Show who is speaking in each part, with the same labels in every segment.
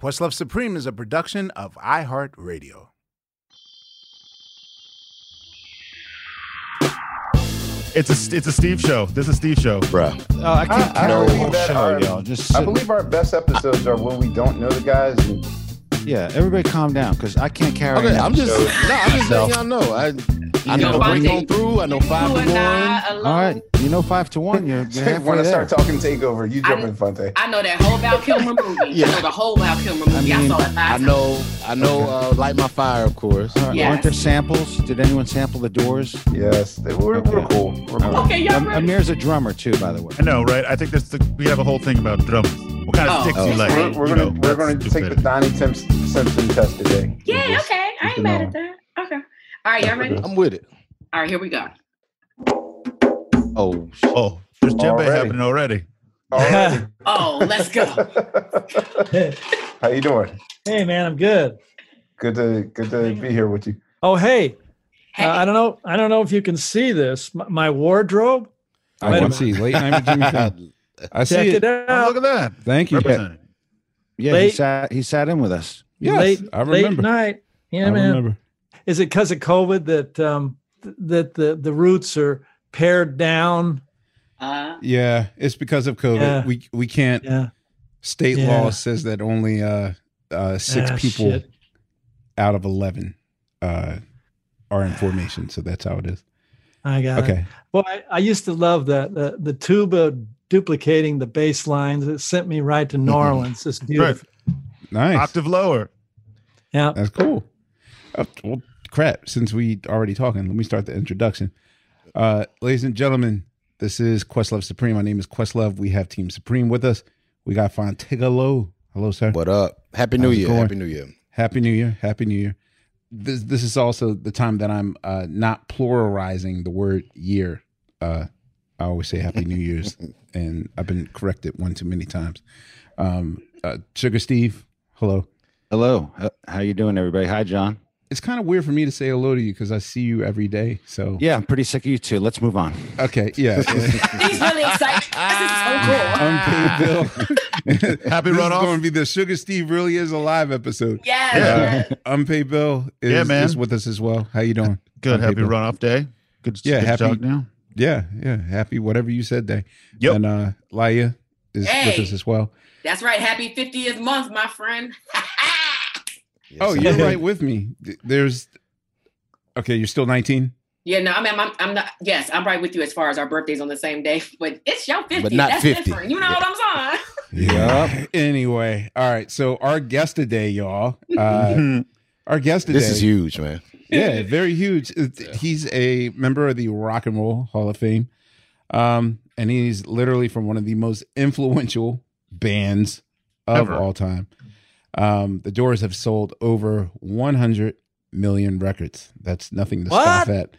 Speaker 1: Questlove Supreme is a production of iHeartRadio.
Speaker 2: It's a it's a Steve show. This is Steve show,
Speaker 3: bruh.
Speaker 4: Oh, I can't
Speaker 3: I, I
Speaker 4: carry
Speaker 3: believe
Speaker 4: the
Speaker 3: that
Speaker 4: show,
Speaker 3: our,
Speaker 4: y'all. Just
Speaker 3: I believe our best episodes are when we don't know the guys. And,
Speaker 4: yeah, everybody calm down because I can't carry.
Speaker 5: Okay,
Speaker 4: an
Speaker 5: I'm just no, I'm just letting y'all know. I I know
Speaker 4: know,
Speaker 5: break on through. I know five to one.
Speaker 4: All right, you know five to one. You're, you're halfway
Speaker 3: when I
Speaker 4: there.
Speaker 3: start talking takeover, you jump in, Phonte.
Speaker 6: I know that whole Val Kilmer movie.
Speaker 5: Yeah.
Speaker 6: I know the whole Val Kilmer movie. I,
Speaker 5: mean,
Speaker 6: saw it five
Speaker 5: I
Speaker 6: times.
Speaker 5: know, I know. Uh, Light my fire, of course.
Speaker 4: All right,
Speaker 6: Yes.
Speaker 4: Weren't there samples? Did anyone sample the doors?
Speaker 3: Yes, they, we're, we're cool. We're cool.
Speaker 6: Okay, y'all
Speaker 4: Am- Amir's a drummer too, by the way.
Speaker 2: I know, right? I think this the, we have a whole thing about drums. What kind of
Speaker 6: Oh.
Speaker 2: sticks
Speaker 3: Oh,
Speaker 2: you like?
Speaker 3: we're, we're
Speaker 2: you
Speaker 3: gonna
Speaker 2: know,
Speaker 3: we're gonna take
Speaker 2: stupid.
Speaker 3: the Donnie Tim Simpson test today.
Speaker 6: Yeah,
Speaker 3: Just-
Speaker 6: okay. I ain't mad
Speaker 3: know.
Speaker 6: at that. Okay. All right, y'all ready?
Speaker 5: I'm with it.
Speaker 6: All right, here we go.
Speaker 4: Oh,
Speaker 2: Oh, there's djembe
Speaker 3: Already.
Speaker 2: happening already.
Speaker 3: Alrighty.
Speaker 6: Oh, let's go.
Speaker 3: How you doing?
Speaker 7: Hey man, I'm good.
Speaker 3: Good to good to be here with you.
Speaker 7: Oh hey,
Speaker 6: Hey.
Speaker 7: uh, I don't know. I don't know if you can see this. My, my wardrobe.
Speaker 8: I
Speaker 7: Wait a
Speaker 8: can see late night Jimmy Fallon. I see
Speaker 7: Check
Speaker 8: it.
Speaker 7: it
Speaker 2: Oh, look at that.
Speaker 8: Thank you.
Speaker 2: Representing.
Speaker 4: yeah, he sat he sat in with us.
Speaker 8: Yes,
Speaker 7: late,
Speaker 8: I
Speaker 7: late
Speaker 8: remember.
Speaker 7: night. Yeah,
Speaker 8: I
Speaker 7: man.
Speaker 8: remember.
Speaker 7: Is it because of COVID that um th- that the the roots are pared down?
Speaker 6: Uh,
Speaker 8: Yeah, it's because of COVID.
Speaker 7: Yeah.
Speaker 8: We we can't.
Speaker 7: Yeah.
Speaker 8: State
Speaker 7: Yeah.
Speaker 8: law says that only uh, uh, six
Speaker 7: Ah,
Speaker 8: people
Speaker 7: shit.
Speaker 8: out of eleven uh, are in formation. So that's how it is.
Speaker 7: I got it.
Speaker 8: Okay.
Speaker 7: Well, I, I used to love that the the tuba duplicating the bass lines. It sent me right to New Orleans. It's beautiful.
Speaker 8: Nice.
Speaker 2: Octave lower.
Speaker 7: Yeah.
Speaker 8: That's cool. Uh, well, crap. Since we already talking, let me start the introduction. Uh, ladies and gentlemen, this is Questlove Supreme. My name is Questlove. We have Team Supreme with us. We got Phontigallo. Hello, sir.
Speaker 5: What up? Happy New
Speaker 8: How's
Speaker 5: Year. Happy New Year.
Speaker 8: Happy New Year. Happy New Year. This this is also the time that I'm uh, not pluralizing the word year. Uh, I always say Happy New Year's, and I've been corrected one too many times. Um, uh, Sugar Steve, hello.
Speaker 4: Hello, how you doing, everybody? Hi, John.
Speaker 8: It's kind of weird for me to say hello to you because I see you every day. So
Speaker 4: Yeah, I'm pretty sick of you too. Let's move on.
Speaker 8: okay, yeah.
Speaker 6: he's really excited. This is so cool.
Speaker 8: Unpaid bill.
Speaker 2: Happy
Speaker 8: this
Speaker 2: runoff.
Speaker 8: is going to be the Sugar Steve really is a live episode.
Speaker 6: Yes.
Speaker 8: Uh, Unpaid bill is,
Speaker 2: Yeah, man.
Speaker 8: is with us as well. How you doing?
Speaker 2: Good.
Speaker 8: Unpaid
Speaker 2: Happy
Speaker 8: Bill.
Speaker 2: runoff day. Good.
Speaker 8: Yeah,
Speaker 2: good
Speaker 8: happy-
Speaker 2: now.
Speaker 8: Yeah, yeah. Happy whatever you said day.
Speaker 2: Yep.
Speaker 8: And uh Laiya is with us as well.
Speaker 6: That's right. Happy 50th month, my friend.
Speaker 8: Oh, you're right with me. There's okay, you're still 19?
Speaker 6: yeah, no, I mean, I'm, I'm not, yes, I'm right with you as far as our birthdays on the same day, but it's your 50.
Speaker 5: But not
Speaker 6: That's
Speaker 5: 50.
Speaker 6: different. You know what I'm saying?
Speaker 8: Yeah. Anyway, all right. So our guest today, y'all. Uh our guest today.
Speaker 5: This is huge, man.
Speaker 8: Yeah, very huge. It- He's a member of the Rock and Roll Hall of Fame. Um, and he's literally from one of the most influential bands of
Speaker 2: Ever.
Speaker 8: all time. Um, the Doors have sold over 100 million records. That's nothing to scoff at.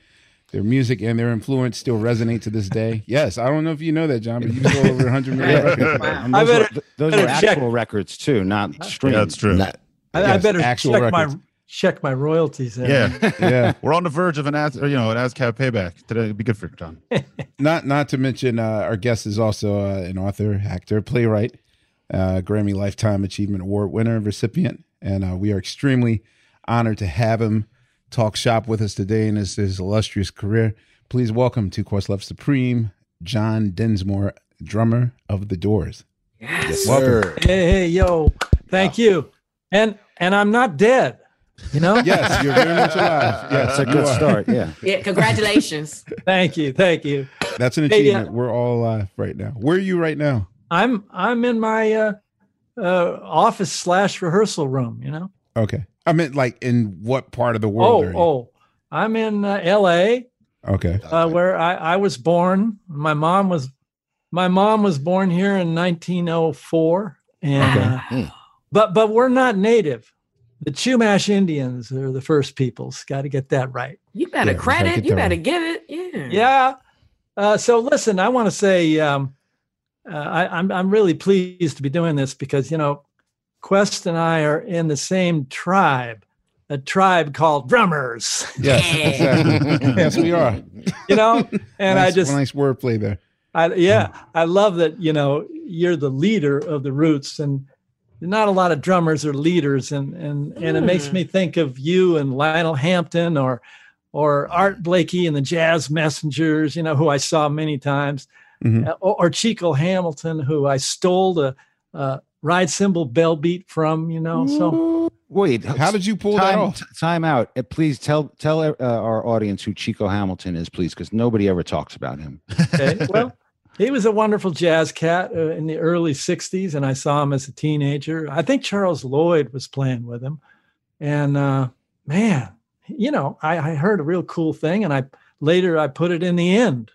Speaker 8: Their music and their influence still resonate to this day. Yes, I don't know if you know that, John, but you sold over 100 million records.
Speaker 4: And those
Speaker 7: better-
Speaker 4: were, those
Speaker 7: better
Speaker 4: were
Speaker 7: check.
Speaker 4: actual records too, not streams.
Speaker 2: Yeah, that's true.
Speaker 5: Not,
Speaker 7: I, I better check
Speaker 8: records.
Speaker 7: my check my royalties. There.
Speaker 9: Yeah,
Speaker 8: Yeah.
Speaker 9: We're on the verge of an as, or, you know, an ASCAP payback. Today It'd be good for John.
Speaker 8: not not to mention uh, our guest is also uh, an author, actor, playwright, uh, Grammy Lifetime Achievement Award winner and recipient, and uh, we are extremely honored to have him talk shop with us today in his, his illustrious career. Please welcome to Course Questlove Supreme, John Densmore, drummer of the Doors.
Speaker 5: Yes,
Speaker 8: Welcome.
Speaker 5: sir.
Speaker 7: Hey, hey, yo, thank you. And and I'm not dead. You know.
Speaker 8: Yes, you're very much alive. Yes,
Speaker 4: That's a good
Speaker 8: are.
Speaker 4: start. Yeah.
Speaker 6: Yeah, congratulations.
Speaker 7: Thank you, thank you.
Speaker 8: That's an
Speaker 7: Hey, yeah.
Speaker 8: achievement. We're all alive right now. Where are you right now?
Speaker 7: I'm I'm in my uh, uh, office slash rehearsal room. You know.
Speaker 8: Okay. I meant like in what part of the world
Speaker 7: Oh,
Speaker 8: are you?
Speaker 7: oh, I'm in uh, L.A.
Speaker 8: Okay.
Speaker 7: uh, where I, I was born. My mom was my mom was born here in 1904, and
Speaker 8: Okay.
Speaker 7: uh,
Speaker 5: Hmm.
Speaker 7: but but we're not native. The Chumash Indians are the first peoples. Got to get that right.
Speaker 6: You better
Speaker 8: Yeah, gotta
Speaker 6: credit.
Speaker 8: get
Speaker 6: You
Speaker 8: that
Speaker 6: better
Speaker 8: right.
Speaker 6: get it. Yeah.
Speaker 7: Yeah. Uh, so listen, I want to say um, uh, I, I'm I'm really pleased to be doing this because you know Quest and I are in the same tribe, a tribe called drummers.
Speaker 8: Yes, exactly. yes, we are.
Speaker 7: You know, and I just
Speaker 8: nice wordplay there.
Speaker 7: I, yeah, I love that. You know, you're the leader of the Roots, and not a lot of drummers are leaders, and and and it makes
Speaker 6: Mm.
Speaker 7: me think of you and Lionel Hampton, or or Art Blakey and the Jazz Messengers. You know, who I saw many times,
Speaker 8: Mhm.
Speaker 7: uh, or, or Chico Hamilton, who I stole the uh, ride cymbal bell beat from. You know, so
Speaker 4: Wait,
Speaker 8: How did you pull that
Speaker 4: time,
Speaker 8: off?
Speaker 4: t- time out. Uh, Please tell tell uh, our audience who Chico Hamilton is, please, because nobody ever talks about him.
Speaker 7: okay, well. He was a wonderful jazz cat uh, in the early 60s, and I saw him as a teenager. I think Charles Lloyd was playing with him. And uh, man, you know, I, I heard a real cool thing, and I later I put it in the end.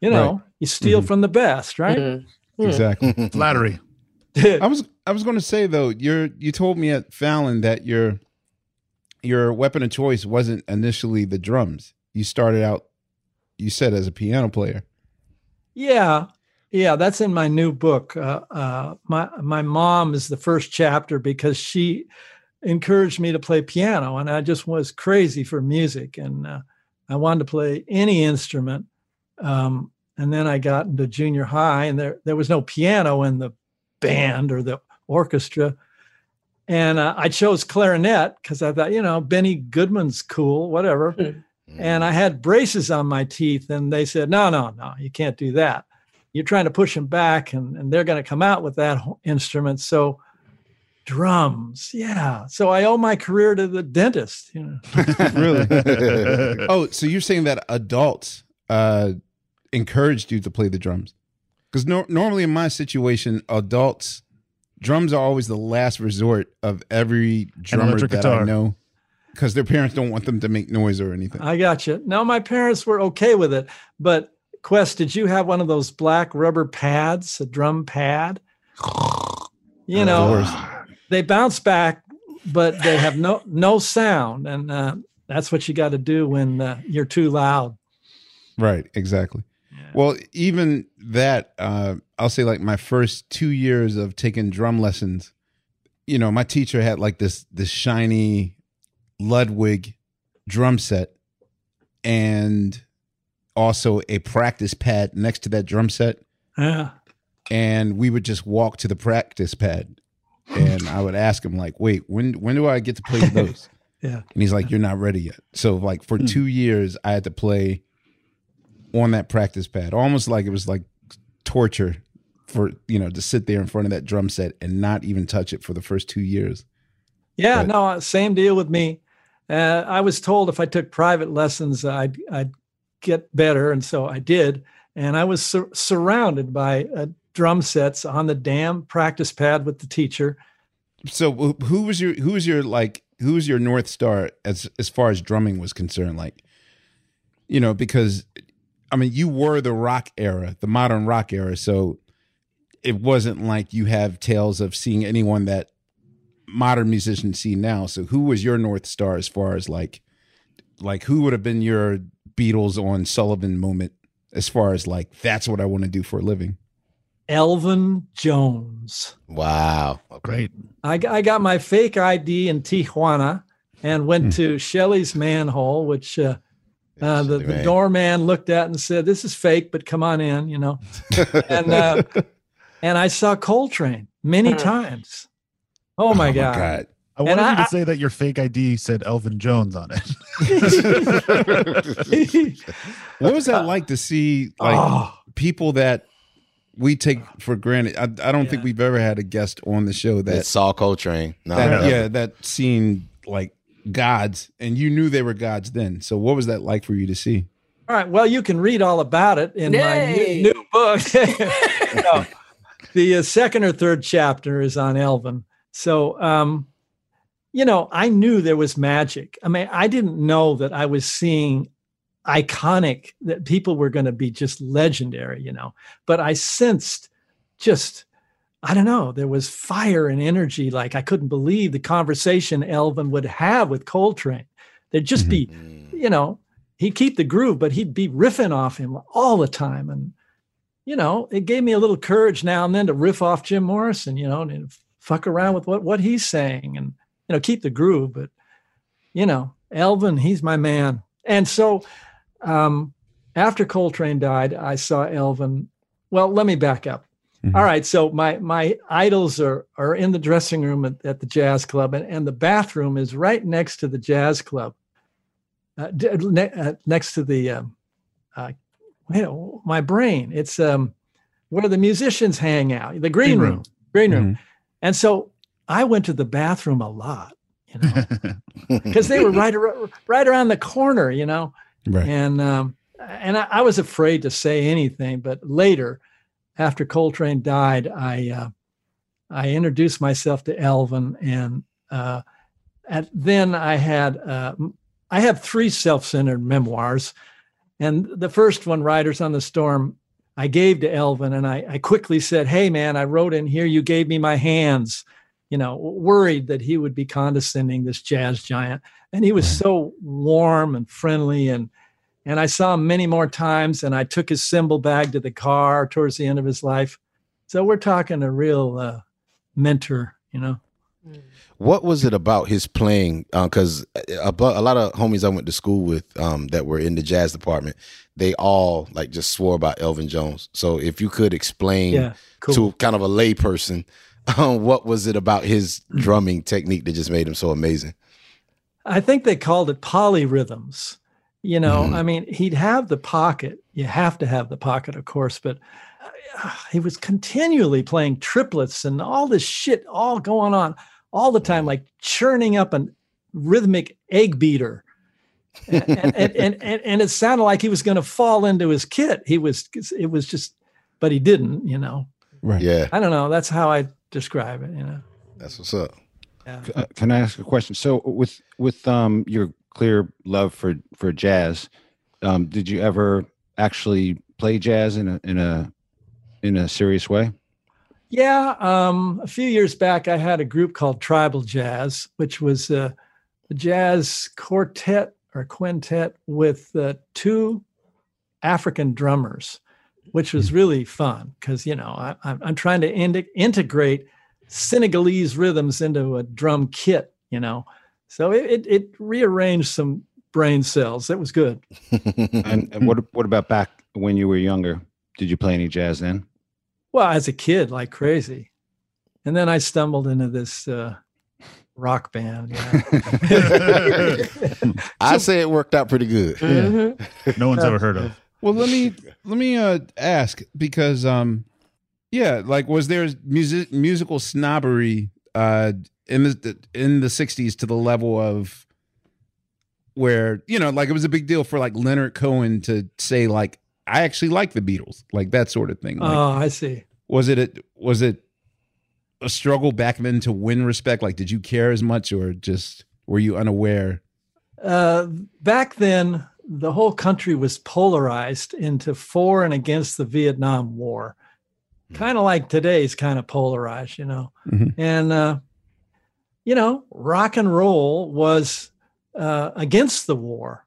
Speaker 7: You know,
Speaker 8: Right.
Speaker 7: you steal
Speaker 8: Mhm.
Speaker 7: from the best, right?
Speaker 6: Mhm.
Speaker 8: Exactly.
Speaker 9: Flattery.
Speaker 8: I was I was going to say though, you're you told me at Fallon that your your weapon of choice wasn't initially the drums. You started out, you said, as a piano player.
Speaker 7: Yeah, yeah, that's in my new book. Uh, uh, my my mom is the first chapter because she encouraged me to play piano, and I just was crazy for music, and uh, I wanted to play any instrument. Um, and then I got into junior high, and there there was no piano in the band or the orchestra, and uh, I chose clarinet because I thought, you know, Benny Goodman's cool, whatever and I had braces on my teeth, and they said, "No, no, no, you can't do that. You're trying to push them back, and, and they're going to come out with that instrument." So, drums, yeah. So I owe my career to the dentist. You know,
Speaker 8: really? oh, so you're saying that adults uh, encouraged you to play the drums? Because no, normally in my situation, adults drums are always the last resort of every drummer
Speaker 9: electric
Speaker 8: that I know, because their parents don't want them to make noise or anything.
Speaker 7: I got you. Now my parents were okay with it, but Quest, did you have one of those black rubber pads, a drum pad? You know, they bounce back, but they have no no sound, and uh, that's what you got to do when uh, you're too loud.
Speaker 8: Right, exactly. Well, even that, uh, I'll say like my first two years of taking drum lessons, you know, my teacher had like this this shiny Ludwig drum set and also a practice pad next to that drum set.
Speaker 7: Yeah.
Speaker 8: And we would just walk to the practice pad and I would ask him like, wait, when when do I get to play those?
Speaker 7: Yeah.
Speaker 8: And he's like, You're not ready yet. So like for hmm. two years I had to play on that practice pad. Almost like it was like torture for you know to sit there in front of that drum set and not even touch it for the first two years.
Speaker 7: Yeah,
Speaker 8: But-
Speaker 7: no, same deal with me. Uh, I was told if I took private lessons, I'd I'd get better, and so I did. And I was sur- surrounded by uh, drum sets on the damn practice pad with the teacher.
Speaker 8: So who was your who was your like who was your north star as as far as drumming was concerned? Like, you know, because I mean, you were the rock era, the modern rock era, so it wasn't like you have tales of seeing anyone that modern musicians see now. So who was your north star as far as like like who would have been your Beatles on Sullivan moment as far as like that's what I want to do for a living?
Speaker 7: Elvin Jones.
Speaker 5: Wow.
Speaker 9: Great.
Speaker 7: I, I got my fake ID in Tijuana, and went to Shelly's Manne-Hole, which uh, uh, the, the doorman looked at and said, "This is fake, but come on in," you know. and uh, and I saw Coltrane many times. Oh my, god.
Speaker 2: I
Speaker 7: And
Speaker 2: wanted
Speaker 7: I-
Speaker 2: you to say that your fake ID said Elvin Jones on it.
Speaker 8: What was that like to see like
Speaker 7: Oh.
Speaker 8: people that we take for granted? I, I don't think we've ever had a guest on the show
Speaker 5: That
Speaker 8: that,
Speaker 5: Saul Coltrane. No,
Speaker 8: that
Speaker 5: no.
Speaker 8: yeah, that seen like gods and you knew they were gods then. So what was that like for you to see?
Speaker 7: All right. Well, you can read all about it in my new, new book. No. the uh, second or third chapter is on Elvin. So, um, you know, I knew there was magic. I mean, I didn't know that I was seeing iconic, that people were going to be just legendary, you know, but I sensed just, I don't know, there was fire and energy. Like I couldn't believe the conversation Elvin would have with Coltrane. There'd just be, you know, he'd keep the groove, but he'd be riffing off him all the time. And, you know, it gave me a little courage now and then to riff off Jim Morrison, you know, and fuck around with what, what he's saying and, you know, keep the groove. But, you know, Elvin, he's my man. And so um, after Coltrane died, I saw Elvin. Well, let me back up. All right, so my my idols are are in the dressing room at, at the jazz club, and, and the bathroom is right next to the jazz club, uh, ne- uh, next to the um, uh, you know, my brain. It's um, where the musicians hang out, the green, room.
Speaker 2: room.
Speaker 7: green room. And so I went to the bathroom a lot, you know, because they were right ar- right around the corner, you know.
Speaker 8: Right.
Speaker 7: And um, and I, I was afraid to say anything, but later, after Coltrane died, I uh, I introduced myself to Elvin, and uh, at then I had uh, I have three self-centered memoirs, and the first one, "Riders on the Storm," I gave to Elvin, and I, I quickly said, "Hey, man, I wrote in here. You gave me my hands." You know, worried that he would be condescending, this jazz giant, and he was so warm and friendly, and and I saw him many more times, and I took his cymbal bag to the car towards the end of his life. So we're talking a real uh, mentor, you know.
Speaker 5: What was it about his playing? Because a, a lot of homies I went to school with um, that were in the jazz department, they all like just swore about Elvin Jones. So if you could explain
Speaker 7: Yeah, cool.
Speaker 5: to kind of a layperson, um, what was it about his drumming technique that just made him so amazing?
Speaker 7: I think they called it polyrhythms. You know, I mean, he'd have the pocket. You have to have the pocket, of course, but uh, he was continually playing triplets and all this shit all going on all the time, like churning up a rhythmic egg beater. and, and, and, and, and it sounded like he was going to fall into his kit. He was, it was just, but he didn't, you know.
Speaker 8: Right.
Speaker 5: Yeah,
Speaker 7: I don't know. That's how I describe it, you know.
Speaker 5: that's what's up.
Speaker 4: Uh, can I ask a question? So with with um your clear love for for jazz, um, did you ever actually play jazz in a in a in a serious way?
Speaker 7: Yeah, um, a few years back, I had a group called Tribal Jazz, which was uh, a jazz quartet or quintet with uh, two African drummers, which was really fun because you know I, I'm, I'm trying to indi- integrate Senegalese rhythms into a drum kit, you know. So it, it, it rearranged some brain cells. It was good.
Speaker 4: And, and what what about back when you were younger? Did you play any jazz then?
Speaker 7: Well, as a kid, like crazy, and then I stumbled into this uh, rock band. Yeah.
Speaker 5: I say it worked out pretty good.
Speaker 2: no one's ever heard of.
Speaker 8: Well, let me let me uh ask because um yeah, like was there music musical snobbery uh in the in the 60s to the level of where, you know, like it was a big deal for like Leonard Cohen to say like I actually like the Beatles, like that sort of thing. Like,
Speaker 7: oh, I see.
Speaker 8: was it a, was it a struggle back then to win respect? Like did you care as much or just were you unaware?
Speaker 7: Uh, back then, the whole country was polarized into for and against the Vietnam War, kind of like today's kind of polarized, you know.
Speaker 8: Mhm.
Speaker 7: And uh, you know, rock and roll was uh, against the war,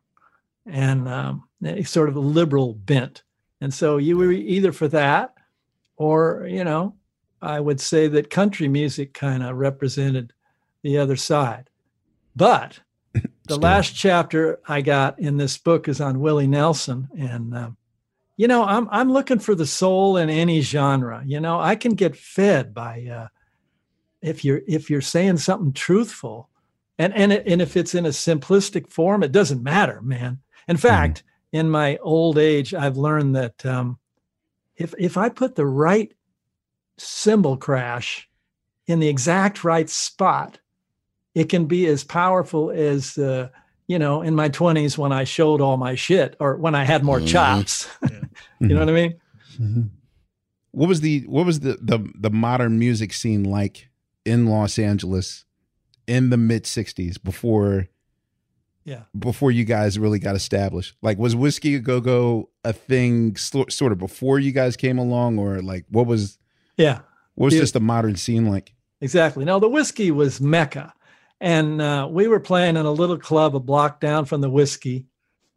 Speaker 7: and um, a sort of a liberal bent. And so you were either for that, or you know, I would say that country music kind of represented the other side. But the last chapter I got in this book is on Willie Nelson, and um, you know I'm I'm looking for the soul in any genre. You know I can get fed by uh, if you're if you're saying something truthful, and and it, and if it's in a simplistic form, it doesn't matter, man. In fact, in my old age, I've learned that um, if if I put the right cymbal crash in the exact right spot, it can be as powerful as uh, you know in my 20s when I showed all my shit or when I had more
Speaker 5: Mhm.
Speaker 7: chops. you know what I mean?
Speaker 8: Mm-hmm. What was the what was the the the modern music scene like in Los Angeles in the mid '60s before
Speaker 7: Yeah.
Speaker 8: before you guys really got established? Like, was whiskey a go go a thing slo- sort of before you guys came along, or like what was
Speaker 7: Yeah.
Speaker 8: what was
Speaker 7: Yeah.
Speaker 8: just the modern scene like?
Speaker 7: Exactly. No, the whiskey was Mecca. And uh, we were playing in a little club a block down from the whiskey.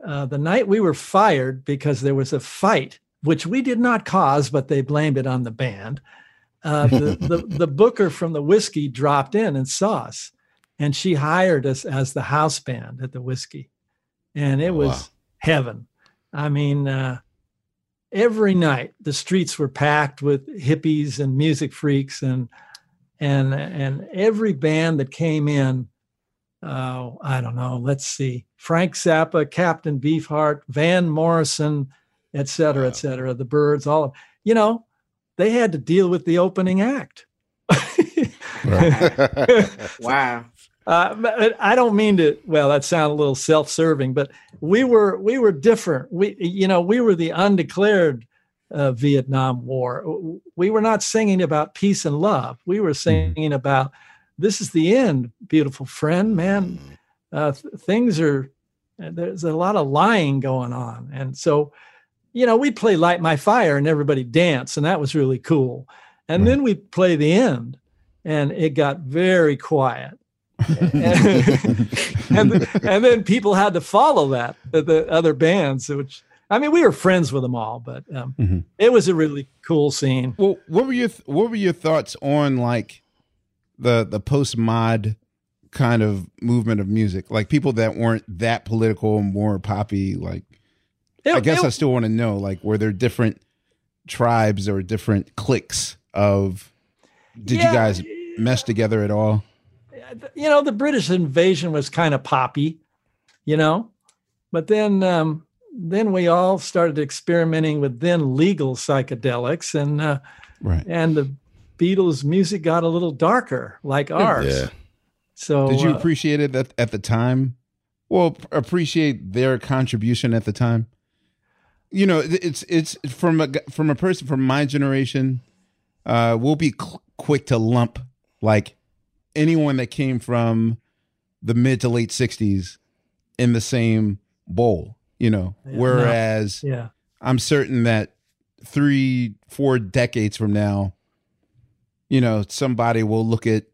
Speaker 7: Uh, the night we were fired because there was a fight, which we did not cause, but they blamed it on the band. Uh, the, the, the booker from the whiskey dropped in and saw us, and she hired us as the house band at the whiskey. And it was
Speaker 5: Wow.
Speaker 7: heaven. I mean, uh, every night the streets were packed with hippies and music freaks and and and every band that came in uh, i don't know let's see frank zappa captain beefheart van morrison et cetera et cetera the byrds all of you know they had to deal with the opening act
Speaker 6: Wow.
Speaker 7: Uh, I don't mean to. Well, that sounded a little self-serving, but we were we were different. We you know we were the undeclared uh, Vietnam War. We were not singing about peace and love. We were singing about this is the end, beautiful friend, man. Uh, th- things are there's a lot of lying going on, and so you know we'd play light my fire and everybody dance, and that was really cool. And then we'd play the end, and it got very quiet and and then people had to follow that the, the other bands which i mean we were friends with them all but um,
Speaker 8: Mhm.
Speaker 7: it was a really cool scene
Speaker 8: Well, what were your th- what were your thoughts on like the the post mod kind of movement of music? Like people that weren't that political, and more poppy. Like,
Speaker 7: It-
Speaker 8: I guess
Speaker 7: it-
Speaker 8: I still want to know, like, were there different tribes or different cliques of? Did
Speaker 7: Yeah.
Speaker 8: you guys mesh together at all?
Speaker 7: You know the british invasion was kind of poppy you know but then um, then we all started experimenting with then legal psychedelics and uh,
Speaker 8: Right.
Speaker 7: and the beatles music got a little darker like ours
Speaker 5: Yeah.
Speaker 7: so
Speaker 8: Did you
Speaker 7: uh,
Speaker 8: appreciate it at, at the time? Well, appreciate their contribution at the time. You know, it's it's from a from a person from my generation. Uh, we'll be cl- quick to lump like anyone that came from the mid to late '60s in the same bowl. You know,
Speaker 7: Yeah, no.
Speaker 8: whereas
Speaker 7: yeah
Speaker 8: I'm certain that three, four decades from now, you know, somebody will look at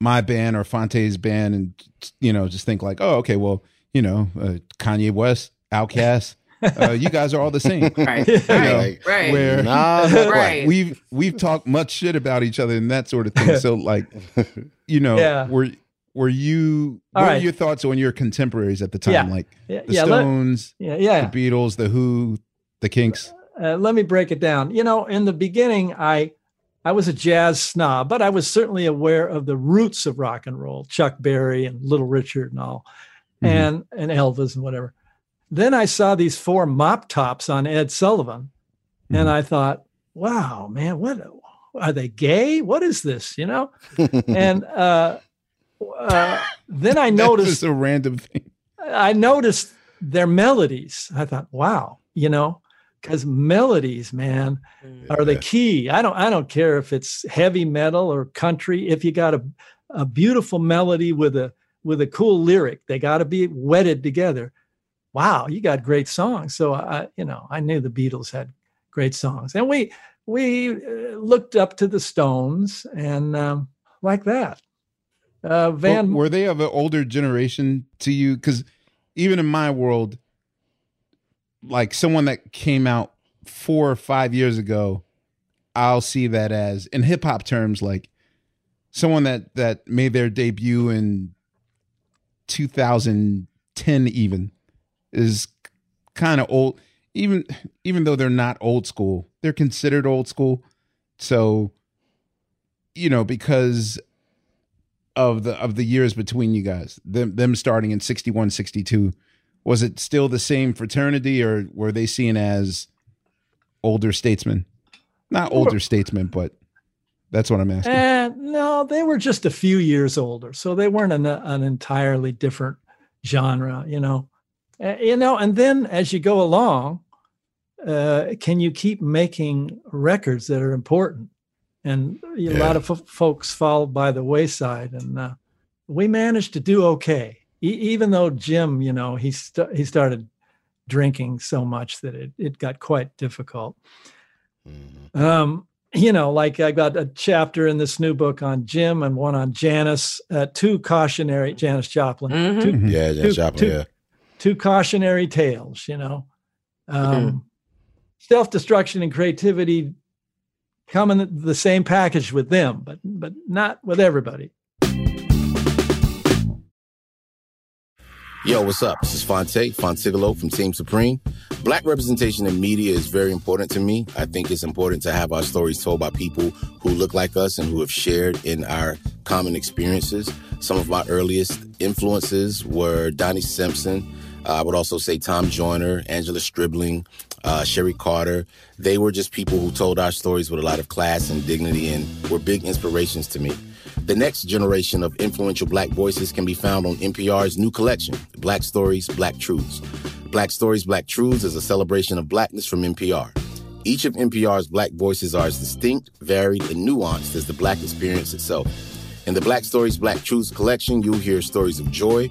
Speaker 8: my band or Phonte's band and you know just think like, oh, okay, well, you know, uh, Kanye West, Outkast, uh, you guys are all the same.
Speaker 6: Right.
Speaker 8: You know,
Speaker 6: Right. Right.
Speaker 8: Where
Speaker 5: Nah.
Speaker 6: Right.
Speaker 8: we've we've talked much shit about each other and that sort of thing. So like, you know,
Speaker 7: Yeah.
Speaker 8: were were you?
Speaker 7: All
Speaker 8: what
Speaker 7: right.
Speaker 8: were your thoughts on your contemporaries at the time?
Speaker 7: Yeah.
Speaker 8: Like
Speaker 7: yeah,
Speaker 8: the
Speaker 7: yeah, let-
Speaker 8: Stones,
Speaker 7: yeah yeah
Speaker 8: the Beatles, the Who, the Kinks.
Speaker 7: uh, let me break it down. You know, in the beginning, I I was a jazz snob, but I was certainly aware of the roots of rock and roll, Chuck Berry and Little Richard and all,
Speaker 8: Mhm.
Speaker 7: and and Elvis and whatever. Then I saw these four mop tops on Ed Sullivan, and I thought, wow, man, what are they gay? What is this? You know? and uh, uh, then I
Speaker 8: That's
Speaker 7: noticed
Speaker 8: just a random thing.
Speaker 7: I noticed their melodies. I thought, wow, you know, because melodies, man, are the key. I don't I don't care if it's heavy metal or country. If you got a, a beautiful melody with a with a cool lyric, they got to be wedded together. Wow, you got great songs. So I, you know, I knew the Beatles had great songs, and we we uh, looked up to the Stones and um, like that. Uh, Van,
Speaker 8: Well, were they of an older generation to you? Because even in my world, like someone that came out four or five years ago, I'll see that as in hip hop terms, like someone that that made their debut in 2010 even is kind of old even even though they're not old school they're considered old school. So you know because of the of the years between you guys them them starting in 61 62 was it still the same fraternity or were they seen as older statesmen? Not older statesmen but that's what i'm asking.
Speaker 7: And no, they were just a few years older, so they weren't an, an entirely different genre, you know. Uh, you know, and then as you go along, uh, can you keep making records that are important? And a lot of f- folks fall by the wayside, and uh, we managed to do okay, e- even though Jim, you know, he st- he started drinking so much that it it got quite difficult. Um, you know, like I got a chapter in this new book on Jim and one on Janis, uh, two cautionary Janis Joplin,
Speaker 6: Mhm.
Speaker 7: two,
Speaker 5: Yeah,
Speaker 7: two-
Speaker 5: Joplin.
Speaker 7: two-
Speaker 5: yeah.
Speaker 7: Two cautionary tales. You know, um, self-destruction and creativity come in the- the same package with them, but but not with everybody.
Speaker 5: Yo, what's up? This is Phonte, Phontigallo from Team Supreme. Black representation in media is very important to me. I think it's important to have our stories told by people who look like us and who have shared in our common experiences. Some of my earliest influences were Donnie Simpson. Uh, I would also say Tom Joyner, Angela Stribling, uh, Sherry Carter. They were just people who told our stories with a lot of class and dignity and were big inspirations to me. The next generation of influential black voices can be found on NPR's new collection, Black Stories, Black Truths. Black Stories, Black Truths is a celebration of blackness from NPR. Each of NPR's black voices are as distinct, varied, and nuanced as the black experience itself. In the Black Stories, Black Truths collection, you'll hear stories of joy,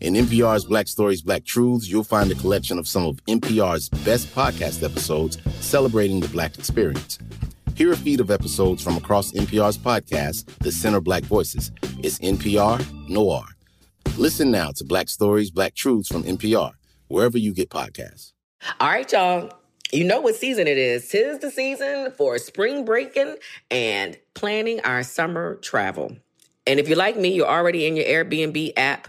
Speaker 5: In NPR's Black Stories, Black Truths, you'll find a collection of some of NPR's best podcast episodes celebrating the Black experience. Hear a feed of episodes from across NPR's podcast, The Center Black Voices. It's NPR Noir. Listen now to Black Stories, Black Truths from NPR, wherever you get podcasts.
Speaker 6: All right, y'all. You know what season it is. Tis the season for spring breaking and planning our summer travel. And if you're like me, you're already in your Airbnb app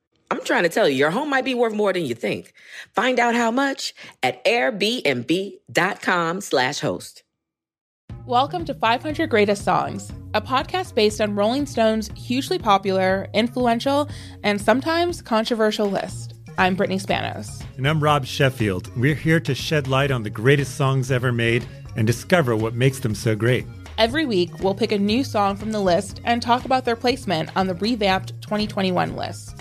Speaker 6: I'm trying to tell you, your home might be worth more than you think. Find out how much at airbnb.com slash host.
Speaker 10: Welcome to 500 Greatest Songs, a podcast based on Rolling Stone's hugely popular, influential, and sometimes controversial list. I'm Brittany Spanos.
Speaker 11: And I'm Rob Sheffield. We're here to shed light on the greatest songs ever made and discover what makes them so great.
Speaker 10: Every week, we'll pick a new song from the list and talk about their placement on the revamped 2021 list.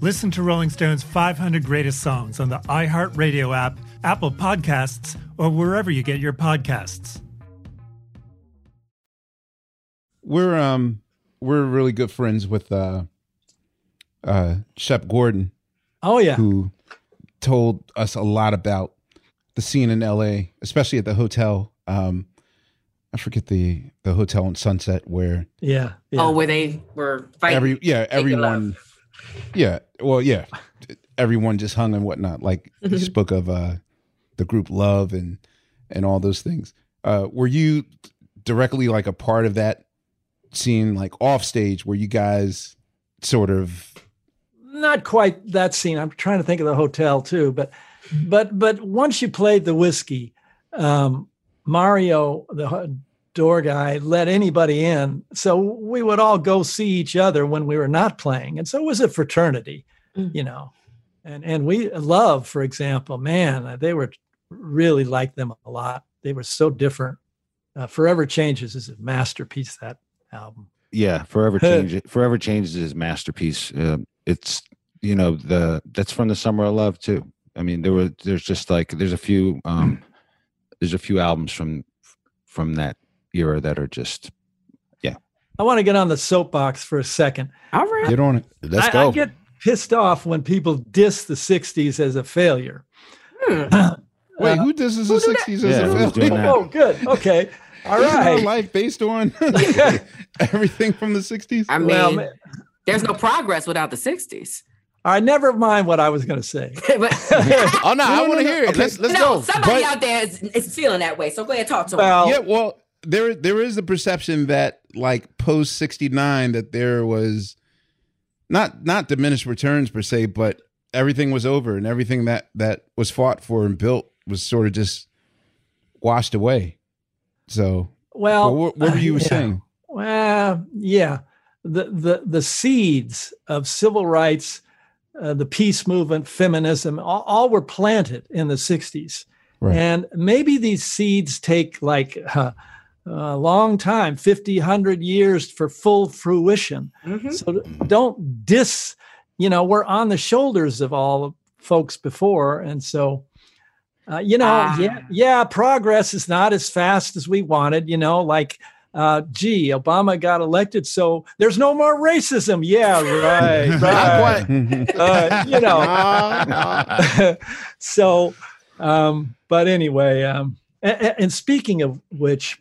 Speaker 11: Listen to Rolling Stone's 500 Greatest Songs on the iHeartRadio app, Apple Podcasts, or wherever you get your podcasts.
Speaker 8: We're um we're really good friends with uh uh Shep Gordon.
Speaker 7: Oh yeah.
Speaker 8: Who told us a lot about the scene in LA, especially at the hotel. Um I forget the the hotel in Sunset where
Speaker 7: Yeah. yeah.
Speaker 6: Oh, where they were fighting.
Speaker 8: every yeah, everyone
Speaker 6: love.
Speaker 8: Yeah. Well, yeah. Everyone just hung and whatnot. Like he spoke of uh the group love and and all those things. Uh were you directly like a part of that scene, like off stage, where you guys sort of
Speaker 7: not quite that scene. I'm trying to think of the hotel too, but but but once you played the whiskey, um, Mario, the door guy, let anybody in. So we would all go see each other when we were not playing, and so it was a fraternity, you know. And and we love, for example, man, they were really like them a lot. They were so different. Uh, Forever Changes is a masterpiece. That album.
Speaker 4: Yeah, forever Changes. forever changes his masterpiece. Uh, it's you know the that's from the summer of love too. I mean, there were there's just like there's a few um there's a few albums from from that era that are just yeah.
Speaker 7: I want to get on the soapbox for a second.
Speaker 6: All right.
Speaker 8: get on it.
Speaker 5: Let's
Speaker 7: I,
Speaker 5: go.
Speaker 7: I get pissed off when people diss the 60s as a failure. Hmm.
Speaker 8: Wait, who uh, does this the sixties as
Speaker 4: Yeah,
Speaker 8: a
Speaker 4: who's doing
Speaker 8: failure?
Speaker 4: that?
Speaker 7: Oh, good. Okay. All
Speaker 8: Isn't our life based on everything from the sixties?
Speaker 6: I mean,
Speaker 7: Well,
Speaker 6: there's no progress without the 60s.
Speaker 7: All right. Never mind what I was going to say.
Speaker 6: but
Speaker 5: oh no, I want to hear it.
Speaker 8: Okay.
Speaker 5: Let's let's
Speaker 6: no,
Speaker 5: go.
Speaker 6: somebody
Speaker 8: But-
Speaker 6: out there is, is feeling that way. So go ahead, talk to
Speaker 7: Well,
Speaker 8: yeah, well, there there is the perception that like post sixty nine that there was not not diminished returns per se, but everything was over and everything that that was fought for and built was sort of just washed away. So,
Speaker 7: well,
Speaker 8: what, what were you
Speaker 7: yeah.
Speaker 8: saying?
Speaker 7: Well, yeah. The, the, the seeds of civil rights, uh, the peace movement, feminism, all, all were planted in the 60s.
Speaker 8: Right.
Speaker 7: And maybe these seeds take like uh, a long time 50, 100 years for full fruition.
Speaker 6: Mhm.
Speaker 7: So don't dis, you know, we're on the shoulders of all folks before. And so, uh, you know,
Speaker 6: Ah.
Speaker 7: yeah, yeah, progress is not as fast as we wanted, you know, like, uh, gee, Obama got elected, so there's no more racism. Yeah, right, right. Uh, you know,
Speaker 5: No, no.
Speaker 7: so, um, but anyway, um, and, and speaking of which,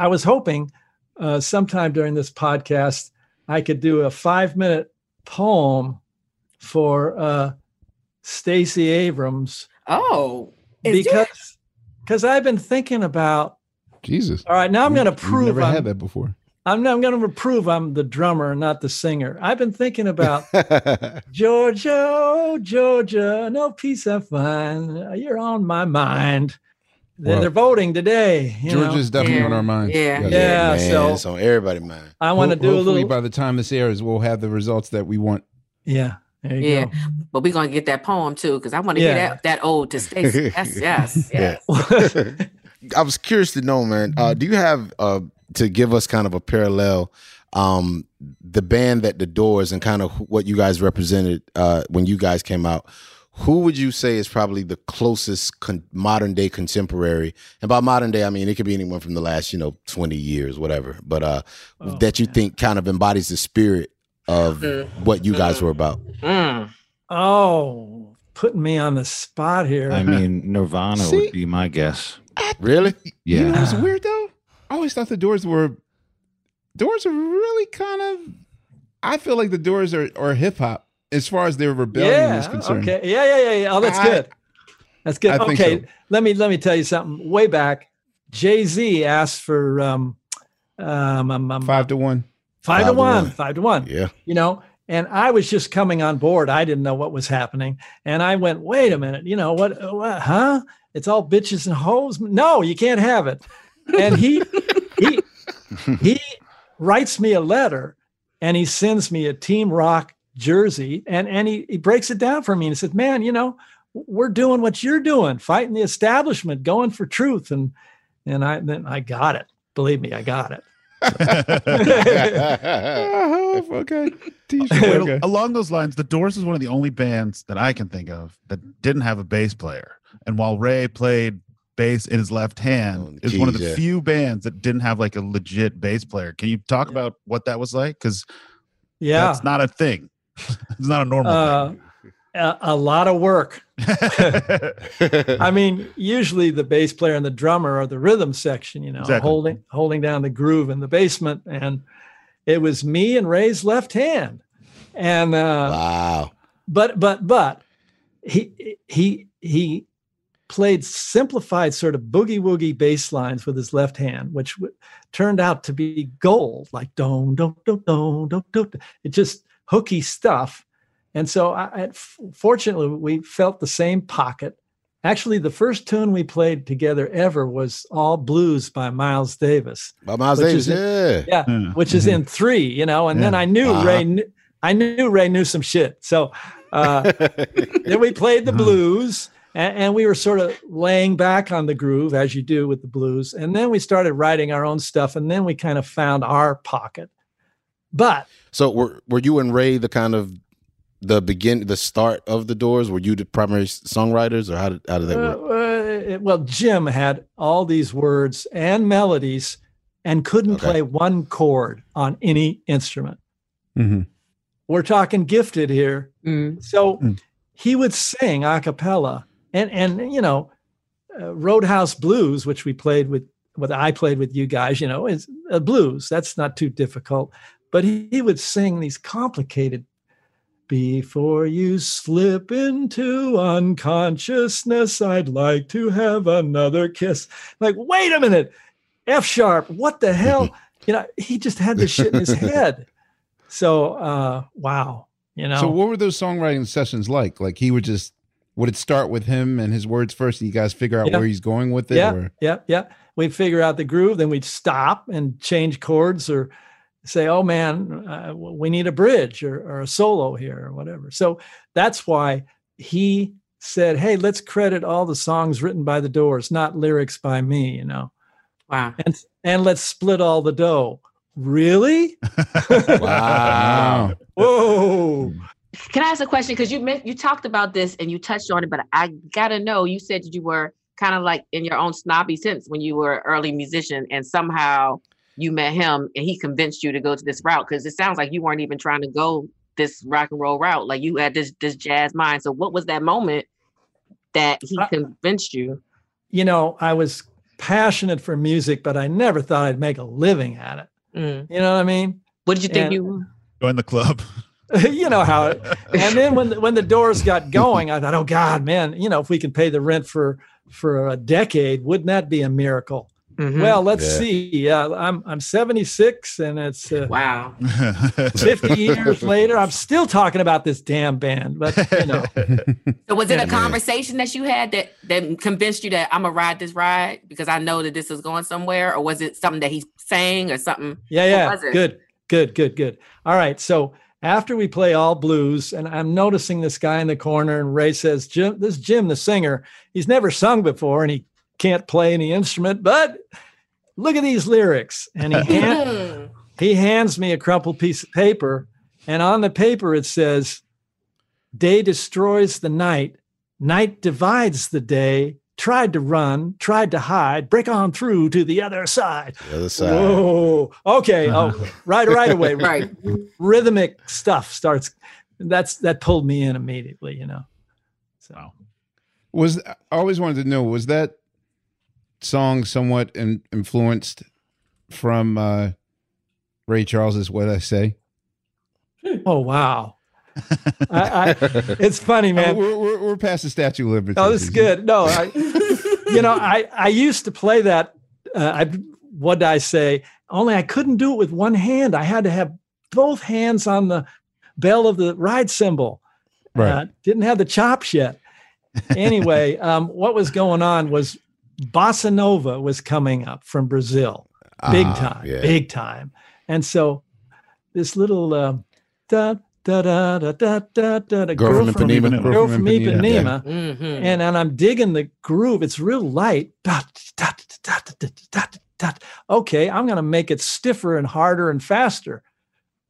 Speaker 7: I was hoping uh, sometime during this podcast I could do a five minute poem for uh, Stacey Abrams
Speaker 6: Oh, is
Speaker 7: because because I've been thinking about.
Speaker 8: Jesus.
Speaker 7: All right, now I'm going to
Speaker 8: We've
Speaker 7: prove
Speaker 8: never
Speaker 7: I'm,
Speaker 8: had that before.
Speaker 7: I'm, I'm going to prove I'm the drummer, not the singer. I've been thinking about Georgia, oh, Georgia, no peace I find. You're on my mind. They're,
Speaker 8: Well,
Speaker 7: they're voting today. You know.
Speaker 8: Georgia's definitely
Speaker 6: Yeah.
Speaker 8: on our minds.
Speaker 6: Yeah.
Speaker 8: Yes.
Speaker 7: Yeah,
Speaker 5: man,
Speaker 7: so-
Speaker 5: it's on everybody's mind.
Speaker 7: I want to
Speaker 8: Ho-
Speaker 7: do a
Speaker 8: hopefully
Speaker 7: little.
Speaker 8: by the time this airs, we'll have the results that we want.
Speaker 7: yeah, there you
Speaker 6: Yeah,
Speaker 7: go.
Speaker 6: but we're gonna get that poem too because I want to
Speaker 7: Yeah.
Speaker 6: hear that that ode to Stacey. Yes, yes,
Speaker 5: Yeah.
Speaker 6: yes.
Speaker 5: I was curious to know, man. Uh, do you have uh, to give us kind of a parallel, um, the band that the Doors and kind of what you guys represented uh, when you guys came out? Who would you say is probably the closest con- modern day contemporary? And by modern day, I mean it could be anyone from the last, you know, twenty years, whatever. But uh,
Speaker 7: Oh,
Speaker 5: that you think kind of embodies the spirit of what you guys were about.
Speaker 6: Mm.
Speaker 7: Oh, putting me on the spot here.
Speaker 4: I mean, Nirvana
Speaker 8: See?
Speaker 4: would be my guess.
Speaker 5: Really? Yeah.
Speaker 8: You know
Speaker 4: Yeah.
Speaker 8: what's weird though? I always thought the Doors were Doors are really kind of. I feel like the Doors are, are hip hop as far as their rebellion is
Speaker 7: yeah.
Speaker 8: concerned.
Speaker 7: Okay. Yeah. Yeah. Yeah. Yeah. Oh, that's
Speaker 8: I-
Speaker 7: good. That's good.
Speaker 8: I
Speaker 7: okay.
Speaker 8: so.
Speaker 7: Let me let me tell you something. Way back, Jay Z asked for um, um, um, um,
Speaker 8: Five to one.
Speaker 7: five to
Speaker 5: Five to
Speaker 7: one,
Speaker 5: one.
Speaker 7: five to one.
Speaker 5: Yeah.
Speaker 7: You know, and I was just coming on board. I didn't know what was happening, and I went, "Wait a minute. You know what? what huh? It's all bitches and hoes. No, you can't have it." And he he he writes me a letter, and he sends me a Team Rock jersey, and and he he breaks it down for me, and he said, "Man, you know." We're doing what you're doing, fighting the establishment, going for truth, and and I then I got it. Believe me, I got it.
Speaker 8: Oh, okay. T-shirt. Okay.
Speaker 9: Along those lines, The Doors is one of the only bands that I can think of that didn't have a bass player. And while Ray played bass in his left hand,
Speaker 5: Oh,
Speaker 9: is one of the
Speaker 5: yeah.
Speaker 9: few bands that didn't have like a legit bass player. Can you talk about what that was like? Because
Speaker 7: Yeah,
Speaker 9: that's not a thing. it's not a normal
Speaker 7: uh, a, a lot of work. I mean, usually the bass player and the drummer are the rhythm section, you know,
Speaker 9: Exactly.
Speaker 7: holding holding down the groove in the basement, and it was me and Ray's left hand, and uh,
Speaker 5: wow.
Speaker 7: but but but he he he played simplified sort of boogie woogie bass lines with his left hand, which w- turned out to be gold, like don don don don don don. It just hooky stuff. And so, I, I, fortunately, we felt the same pocket. Actually, the first tune we played together ever was "All Blues" by Miles Davis.
Speaker 5: By Miles Davis,
Speaker 7: in-
Speaker 5: yeah.
Speaker 7: yeah, which is in three, you know. And then I knew
Speaker 5: Uh-huh.
Speaker 7: Ray. Knew, I knew Ray knew some shit. So uh, then we played the blues, and, and we were sort of laying back on the groove as you do with the blues. And then we started writing our own stuff, and then we kind of found our pocket. But
Speaker 5: So were were you and Ray the kind of the begin the start of the Doors? Were you the primary songwriters, or how did how did that
Speaker 7: Uh,
Speaker 5: work?
Speaker 7: uh, it- well, Jim had all these words and melodies and couldn't
Speaker 5: Okay.
Speaker 7: play one chord on any instrument.
Speaker 8: Mm-hmm.
Speaker 7: We're talking gifted here.
Speaker 6: Mm.
Speaker 7: So
Speaker 8: Mm.
Speaker 7: he would sing a cappella and, and, you know, uh, Roadhouse Blues, which we played with, what I played with you guys, you know, is a blues. That's not too difficult. But he, he would sing these complicated before you slip into unconsciousness, I'd like to have another kiss. Like, wait a minute, F sharp, what the hell? You know, he just had this shit in his head. So, uh, wow, you know.
Speaker 8: So what were those songwriting sessions like? Like he would just would it start with him and his words first, and you guys figure out
Speaker 7: Yeah.
Speaker 8: where he's going with it?
Speaker 7: yeah,
Speaker 8: Or
Speaker 7: yeah, yeah. We'd figure out the groove, then we'd stop and change chords or say, oh man, uh, we need a bridge or, or a solo here or whatever. So that's why he said, hey, let's credit all the songs written by the Doors, not lyrics by me, you know.
Speaker 6: Wow.
Speaker 7: And, and let's split all the dough. Really?
Speaker 5: Wow.
Speaker 7: Whoa.
Speaker 6: Can I ask a question? Because you meant you talked about this and you touched on it, but I gotta know. You said you were kind of like in your own snobby sense when you were an early musician, and somehow you met him and he convinced you to go to this route. Because it sounds like you weren't even trying to go this rock and roll route. Like you had this this jazz mind. So what was that moment that he convinced you?
Speaker 7: You know, I was passionate for music, but I never thought I'd make a living at it.
Speaker 6: Mm.
Speaker 7: You know what I mean?
Speaker 6: What did you think
Speaker 7: And-
Speaker 6: you?
Speaker 9: Join the club.
Speaker 7: you know how it, and then when the, when the doors got going i thought oh god man you know if we can pay the rent for for a decade wouldn't that be a miracle
Speaker 6: Mhm.
Speaker 7: well let's
Speaker 6: Yeah.
Speaker 7: see uh, i'm i'm 76 and it's uh,
Speaker 6: wow
Speaker 7: 50 years later i'm still talking about this damn band but you know
Speaker 6: So was it
Speaker 7: Yeah.
Speaker 6: a conversation that you had that that convinced you that I'm gonna ride this ride because I know that this is going somewhere, or was it something that he's saying or something?
Speaker 7: Yeah, yeah.
Speaker 6: was it?
Speaker 7: Good, good, good, good. All right. So after we play all blues, and I'm noticing this guy in the corner, and Ray says, Jim, this is Jim, the singer. He's never sung before and he can't play any instrument, but look at these lyrics. And he, hand, he hands me a crumpled piece of paper. And on the paper, it says, Day destroys the night, night divides the day. Tried to run, tried to hide, break on through to the other side.
Speaker 5: The other side.
Speaker 7: Whoa. Okay. Oh, uh-huh. right, right away.
Speaker 6: Right.
Speaker 7: Rhythmic stuff starts. That's that pulled me in immediately. You know. So
Speaker 8: was I always wanted to know was that song somewhat in, influenced from uh, Ray Charles's "What I Say"?
Speaker 7: Oh wow. I, I, it's funny, man.
Speaker 8: we're, we're, we're past the statute of liberty.
Speaker 7: Oh, this is good. No, I, you know, I I used to play that. Uh, I what did I say? Only I couldn't do it with one hand. I had to have both hands on the bell of the ride cymbal.
Speaker 8: Right.
Speaker 7: Uh, didn't have the chops yet. Anyway, um, what was going on was bossa nova was coming up from Brazil, big
Speaker 5: uh,
Speaker 7: time,
Speaker 5: yeah.
Speaker 7: big time. And so this little uh, da da da da da da da girl,
Speaker 5: girl from Ipanema,
Speaker 7: girl from Ipanema, and and I'm digging the groove. It's real light. Okay, I'm gonna make it stiffer and harder and faster.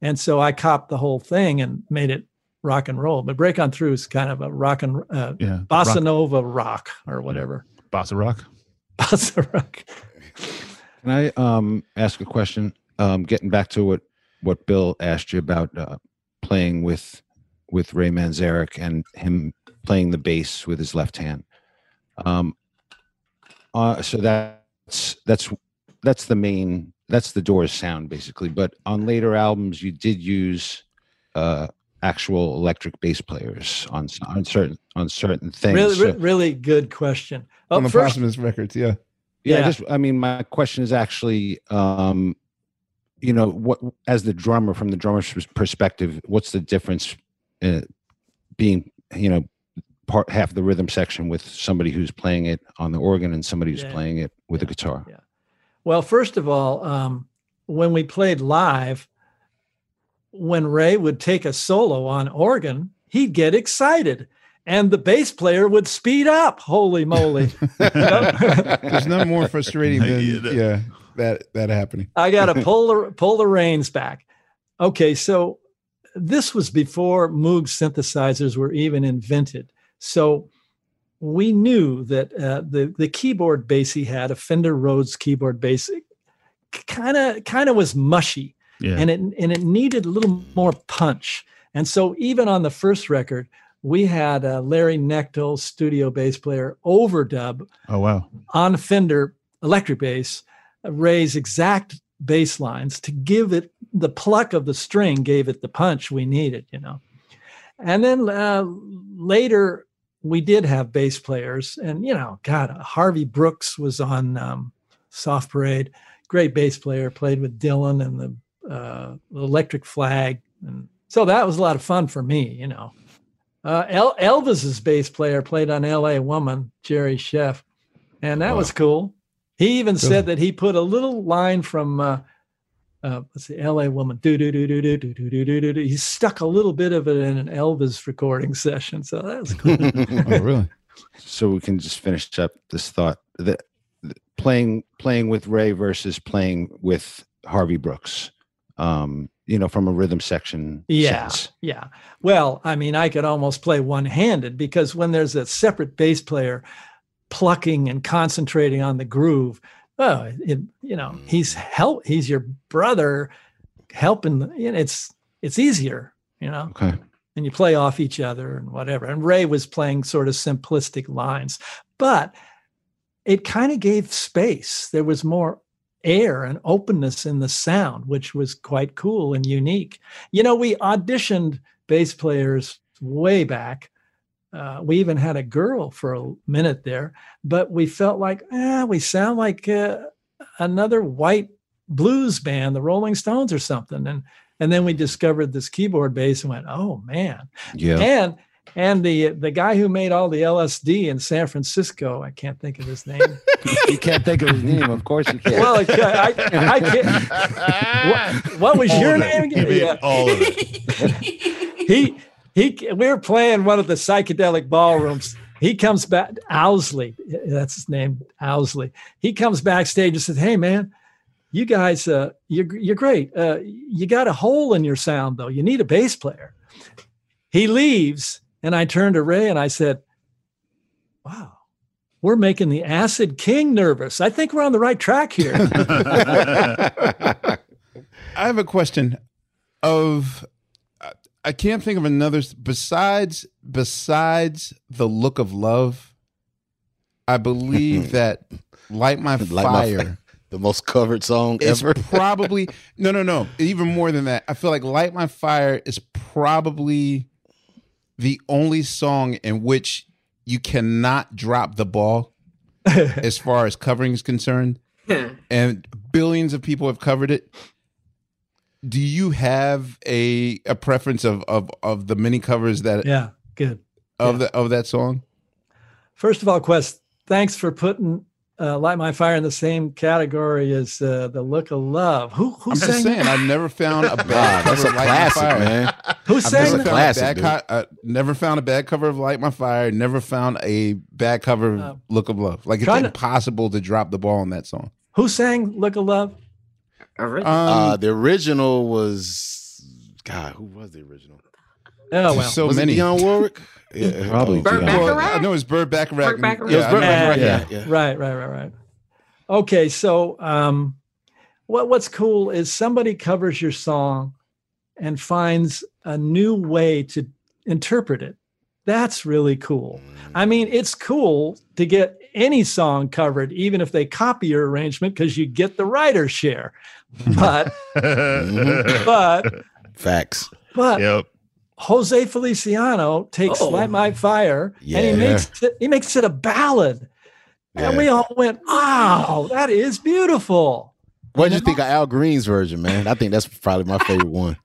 Speaker 7: And so I copped the whole thing and made it rock and roll. But Break On Through is kind of a rock and uh,
Speaker 9: yeah,
Speaker 7: bossa
Speaker 9: rock.
Speaker 7: nova rock or whatever.
Speaker 9: Bossa rock.
Speaker 7: Bossa.
Speaker 4: Can I um, ask a question? Um, getting back to what what Bill asked you about uh, playing with with Ray Manzarek and him playing the bass with his left hand. Um, uh, so that's that's that's the main that's the Doors sound basically. But on later albums, you did use uh, actual electric bass players on on certain on certain things.
Speaker 7: Really,
Speaker 4: So-
Speaker 7: really good question. Oh,
Speaker 8: on the
Speaker 7: first-
Speaker 8: Posthumous records, yeah.
Speaker 4: yeah,
Speaker 7: Yeah.
Speaker 4: just I mean, my question is actually, um, you know, what as the drummer from the drummer's perspective, what's the difference in being, you know, part half the rhythm section with somebody who's playing it on the organ and somebody who's
Speaker 7: Yeah.
Speaker 4: playing it with a guitar?
Speaker 7: Yeah. Well, first of all, um, when we played live, when Ray would take a solo on organ, he'd get excited and the bass player would speed up. Holy moly.
Speaker 8: There's nothing more frustrating than yeah that that happening.
Speaker 7: I got to pull the pull the reins back. Okay, so this was before Moog synthesizers were even invented. So we knew that uh, the the keyboard bass he had, a Fender Rhodes keyboard bass, kind of kind of was mushy,
Speaker 9: Yeah.
Speaker 7: and it and it needed a little more punch. And so even on the first record, we had uh, Larry Knechtel, studio bass player, overdub
Speaker 9: Oh wow.
Speaker 7: on Fender electric bass, uh, Ray's exact bass lines to give it the pluck of the string, gave it the punch we needed, you know. And then uh, later, we did have bass players, and you know, God, Harvey Brooks was on um, Soft Parade, great bass player, played with Dylan and the uh, Electric Flag, and so that was a lot of fun for me, you know. Uh, El- Elvis's bass player played on L.A. Woman, Jerry Scheff, and that was cool. He even said that he put a little line from uh, uh, let's see, L.A. Woman, do do do do do do do do do do. He stuck a little bit of it in an Elvis recording session, so that was cool.
Speaker 8: Oh, really?
Speaker 4: So we can just finish up this thought that that playing playing with Ray versus playing with Harvey Brooks. Um, you know, from a rhythm section
Speaker 7: Yeah,
Speaker 4: sense.
Speaker 7: yeah. Well, I mean, I could almost play one-handed because when there's a separate bass player plucking and concentrating on the groove, oh, it, you know, he's help. He's your brother, helping. You know, it's it's easier, you know.
Speaker 4: Okay.
Speaker 7: and you play off each other and whatever. And Ray was playing sort of simplistic lines, but it kind of gave space. There was more air and openness in the sound, which was quite cool and unique. You know, we auditioned bass players way back. Uh, we even had a girl for a minute there, but we felt like, ah, we sound like uh, another white blues band, the Rolling Stones or something. And and then we discovered this keyboard bass and went, oh man.
Speaker 4: Yeah.
Speaker 7: And and the the guy who made all the LSD in San Francisco, I can't think of his name.
Speaker 4: you can't think of his name, of course you can't.
Speaker 7: well, I, I, I can't. What, what was
Speaker 2: All
Speaker 7: your name
Speaker 2: it. He made
Speaker 7: Yeah.
Speaker 2: all of it.
Speaker 7: he he we were playing one of the psychedelic ballrooms he comes back owsley that's his name owsley he comes backstage and says hey man you guys uh you're, you're great uh you got a hole in your sound though you need a bass player he leaves and i turned to ray and i said wow we're making the acid king nervous i think we're on the right track here
Speaker 8: I have a question of I- I can't think of another besides besides the look of love. I believe that light my
Speaker 5: Light My
Speaker 8: fire
Speaker 5: Fi- the most covered song
Speaker 8: is
Speaker 5: ever.
Speaker 8: probably no no no even more than that. I feel like light my fire is probably the only song in which you cannot drop the ball as far as covering is concerned and billions of people have covered it. Do you have a a preference of of of the many covers that
Speaker 7: yeah good
Speaker 8: of the of that song?
Speaker 7: First of all, Quest, thanks for putting uh, "Light My Fire" in the same category as uh, "The Look of Love." Who who
Speaker 8: I'm
Speaker 7: sang?
Speaker 8: just saying,
Speaker 7: that?
Speaker 8: I've never found a bad
Speaker 5: Wow, that's
Speaker 8: cover
Speaker 5: a
Speaker 8: of Light My
Speaker 5: classic,
Speaker 8: Fire.
Speaker 5: man.
Speaker 7: Who
Speaker 8: I've
Speaker 7: sang
Speaker 8: never
Speaker 7: that?
Speaker 8: found
Speaker 5: Classic,
Speaker 8: a bad
Speaker 5: dude.
Speaker 8: co- uh, never found a bad cover of Light My Fire. Never found a bad cover of
Speaker 7: Uh,
Speaker 8: Look of Love. Like it's
Speaker 7: trying to-
Speaker 8: impossible to drop the ball on that song.
Speaker 7: Who sang "Look of Love"?
Speaker 6: Alright.
Speaker 8: Um,
Speaker 5: uh, the original was God. Who was the original?
Speaker 7: Oh well,
Speaker 8: so
Speaker 5: was
Speaker 8: many.
Speaker 5: it Dionne Warwick? Yeah,
Speaker 4: Probably
Speaker 6: Burt Bacharach?
Speaker 8: Well, I know it's Bird Bacharach.
Speaker 6: Burt Bacharach.
Speaker 8: Yeah,
Speaker 5: It Burt Bacharach,
Speaker 7: yeah,
Speaker 5: yeah, yeah.
Speaker 7: right, right, right, right. Okay, so um, what what's cool is somebody covers your song and finds a new way to interpret it. That's really cool. I mean, it's cool to get any song covered, even if they copy your arrangement, because you get the writer's share. But but
Speaker 5: Facts.
Speaker 7: but
Speaker 2: yep.
Speaker 7: Jose Feliciano takes
Speaker 6: Oh.
Speaker 7: "Light My Fire" and he makes it, he makes it a ballad, and we all went, "Wow, that is beautiful."
Speaker 5: What did you think of Al Green's version, man? I think that's probably my favorite one.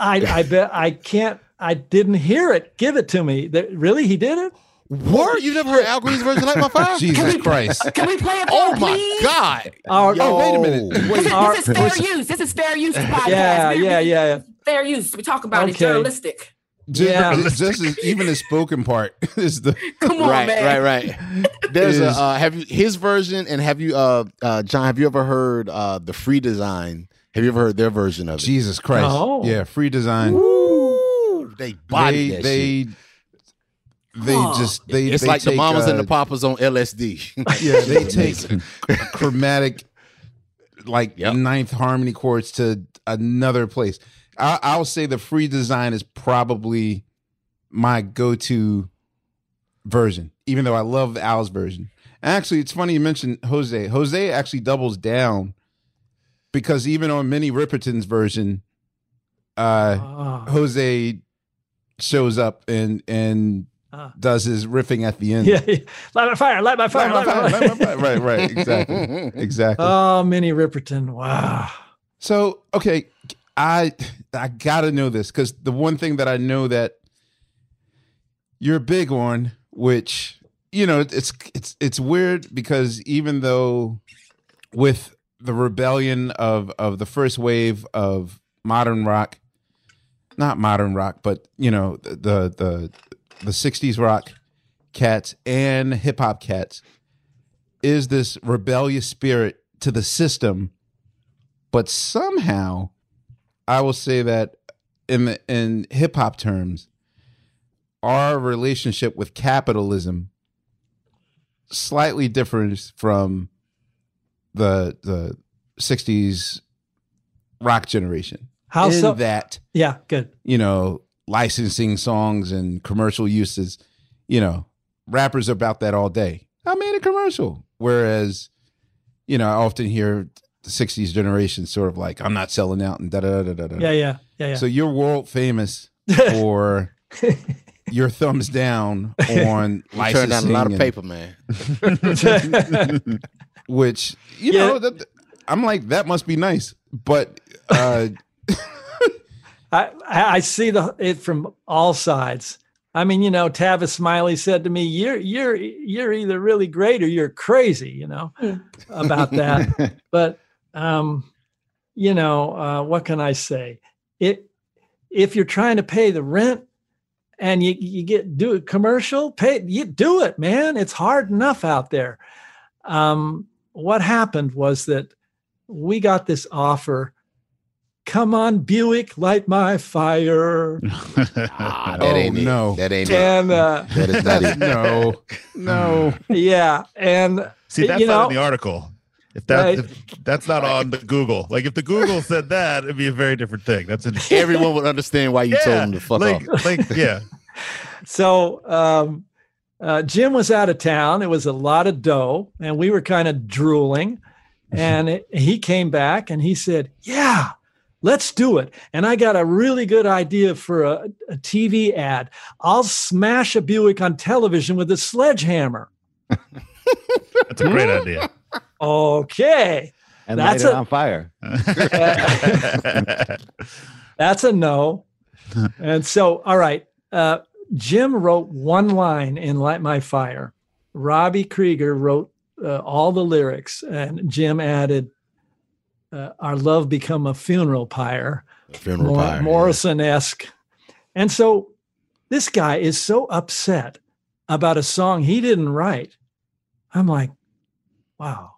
Speaker 7: I I bet I can't. I didn't hear it. Give it to me. That, really, he did it.
Speaker 5: What? You never heard Al Green's version of Light My Fire?
Speaker 8: Jesus Christ.
Speaker 12: Uh, can we play it?
Speaker 5: Oh
Speaker 12: there,
Speaker 5: my
Speaker 12: please?
Speaker 5: God.
Speaker 7: Our-
Speaker 8: Oh, wait a minute.
Speaker 12: This is,
Speaker 7: Our-
Speaker 12: this is fair use. This is fair use podcast.
Speaker 7: Yeah,
Speaker 12: We're-
Speaker 7: yeah, yeah.
Speaker 12: Fair use. We talk about it.
Speaker 7: Okay.
Speaker 12: Journalistic.
Speaker 8: Just,
Speaker 7: Yeah.
Speaker 8: just as, even the spoken part is the
Speaker 12: Come on,
Speaker 5: right,
Speaker 12: man.
Speaker 5: right, right. There's a uh, have you his version and have you uh uh John have you ever heard uh the free design? Have you ever heard their version of it?
Speaker 8: Jesus Christ.
Speaker 7: Oh.
Speaker 8: Yeah, free design.
Speaker 5: Ooh, they body
Speaker 8: They
Speaker 5: that
Speaker 8: they
Speaker 5: shit.
Speaker 8: they just they
Speaker 5: It's
Speaker 8: they
Speaker 5: like the
Speaker 8: take,
Speaker 5: mamas and
Speaker 8: uh,
Speaker 5: the papas on LSD.
Speaker 8: Yeah, they take chromatic like
Speaker 5: Yep.
Speaker 8: ninth harmony chords to another place. I, I'll say the free design is probably my go-to version, even though I love the Al's version. Actually, it's funny you mentioned Jose. Jose actually doubles down because even on Minnie Riperton's version, uh,
Speaker 7: Ah.
Speaker 8: Jose shows up and and
Speaker 7: Ah.
Speaker 8: does his riffing at the end.
Speaker 7: Yeah, yeah. light my fire, light my fire,
Speaker 8: Light my
Speaker 7: light my
Speaker 8: fire,
Speaker 7: fire.
Speaker 8: light my fire. Right, right, exactly, exactly.
Speaker 7: Oh, Minnie Riperton. Wow.
Speaker 8: So okay, I I gotta know this because the one thing that I know that you're big on, which you know, it's it's it's weird because even though with the rebellion of of the first wave of modern rock, not modern rock, but you know the the the '60s rock cats and hip hop cats is this rebellious spirit to the system but somehow I will say that in the, in hip hop terms, our relationship with capitalism slightly differs from the the '60s rock generation.
Speaker 7: How
Speaker 8: in
Speaker 7: so?
Speaker 8: that
Speaker 7: Yeah, good.
Speaker 8: you know licensing songs and commercial uses, you know, rappers are about that all day. I made a commercial, whereas you know I often hear the '60s generation sort of like I'm not selling out and da da da da da.
Speaker 7: Yeah, yeah, yeah, yeah.
Speaker 8: So you're world famous for your thumbs down on
Speaker 5: You
Speaker 8: licensing.
Speaker 5: turned down a lot of
Speaker 8: and-
Speaker 5: paper, man.
Speaker 8: which you
Speaker 7: Yeah.
Speaker 8: know that, I'm like that must be nice, but uh,
Speaker 7: I, I I see the it from all sides. I mean, you know, Tavis Smiley said to me, "You're you're you're either really great or you're crazy," you know, about that. but um, you know, uh, what can I say? It if you're trying to pay the rent and you you get do a commercial, pay you do it, man. It's hard enough out there. Um, what happened was that we got this offer. Come on, Buick, light my fire.
Speaker 5: Ah, that
Speaker 8: Oh,
Speaker 5: ain't
Speaker 8: no.
Speaker 5: it. That ain't
Speaker 7: and uh.
Speaker 5: That is not it.
Speaker 8: no, no.
Speaker 7: yeah, and
Speaker 2: See, that's
Speaker 7: you
Speaker 2: not in the article. If that
Speaker 7: Right.
Speaker 2: if that's not on the Google, like if the Google said that, it'd be a very different thing. That's interesting.
Speaker 5: Everyone would understand why you told them to fuck
Speaker 2: like,
Speaker 5: off.
Speaker 2: like, yeah.
Speaker 7: so um, uh, Jim was out of town. It was a lot of dough, and we were kind of drooling. And it, he came back and he said, "Yeah, let's do it." And I got a really good idea for a, a TV ad. I'll smash a Buick on television with a sledgehammer.
Speaker 2: That's a great idea.
Speaker 7: Okay,
Speaker 4: and
Speaker 7: That's
Speaker 4: light it
Speaker 7: a-
Speaker 4: on fire.
Speaker 7: that's a no. and so, all right, uh, Jim wrote one line in "Light My Fire." Robbie Krieger wrote uh, all the lyrics, and Jim added, uh, "Our love become a funeral pyre."
Speaker 5: Funeral
Speaker 7: Mor-
Speaker 5: pyre.
Speaker 7: Morrison esque. And so this guy is so upset about a song he didn't write. I'm like, wow.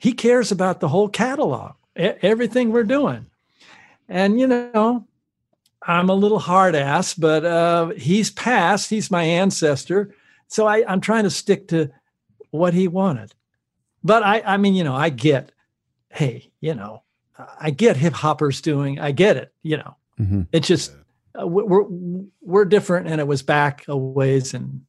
Speaker 7: He cares about the whole catalog, everything we're doing. And, you know, I'm a little hard ass, but uh, he's passed. He's my ancestor. So I, I'm trying to stick to what he wanted. But I, I mean, you know, I get, hey, you know, I get hip hoppers doing. I get it. You know,
Speaker 8: Mhm.
Speaker 7: it's just uh, we- we're we're different, and it was back a ways, and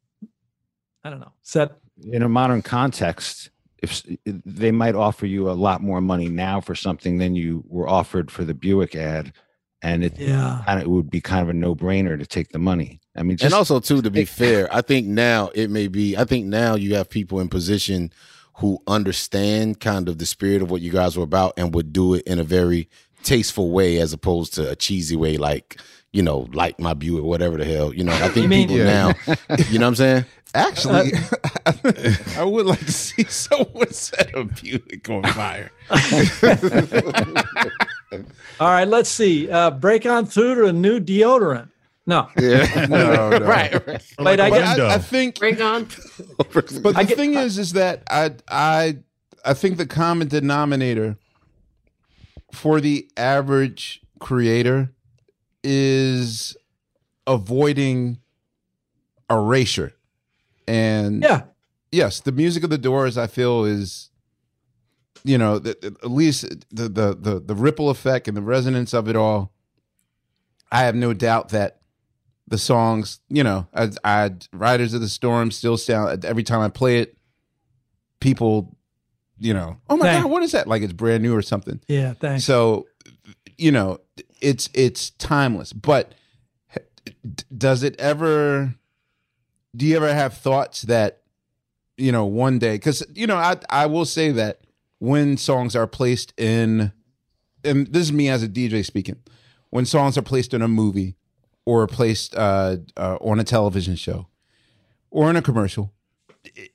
Speaker 7: I don't know. Is that
Speaker 4: in a modern context, if they might offer you a lot more money now for something than you were offered for the Buick ad, and it
Speaker 7: Yeah.
Speaker 4: and it would be kind of a no brainer to take the money. I mean, just,
Speaker 5: and also too, to be fair, I think now it may be. I think now you have people in position who understand kind of the spirit of what you guys were about and would do it in a very tasteful way as opposed to a cheesy way, like you know, like my Buick, whatever the hell. You know, I think
Speaker 8: mean-
Speaker 5: people
Speaker 8: Yeah.
Speaker 5: now, you know what I'm saying?
Speaker 8: Actually, I would like to see someone set a Buick on fire.
Speaker 7: All right, let's see. Uh, break on through to a new deodorant. No.
Speaker 8: Yeah. No, no.
Speaker 5: right, right.
Speaker 7: Wait, I
Speaker 8: But
Speaker 7: get
Speaker 8: I, I think
Speaker 12: Break on.
Speaker 8: But the thing is, is that I I I think the common denominator for the average creator is avoiding erasure. And
Speaker 7: yeah,
Speaker 8: yes, the music of the Doors, I feel, is you know, the, at least the, the the the ripple effect and the resonance of it all. I have no doubt that the songs, you know, I, I Riders on the Storm still sound every time I play it, people, you know, oh my god, what is that? Like it's brand new or something.
Speaker 7: yeah, thanks.
Speaker 8: So, you know, it's it's timeless. But does it ever? Do you ever have thoughts that, you know, one day? Because you know, I I will say that when songs are placed in, and this is me as a DJ speaking, when songs are placed in a movie or placed uh, uh, on a television show or in a commercial,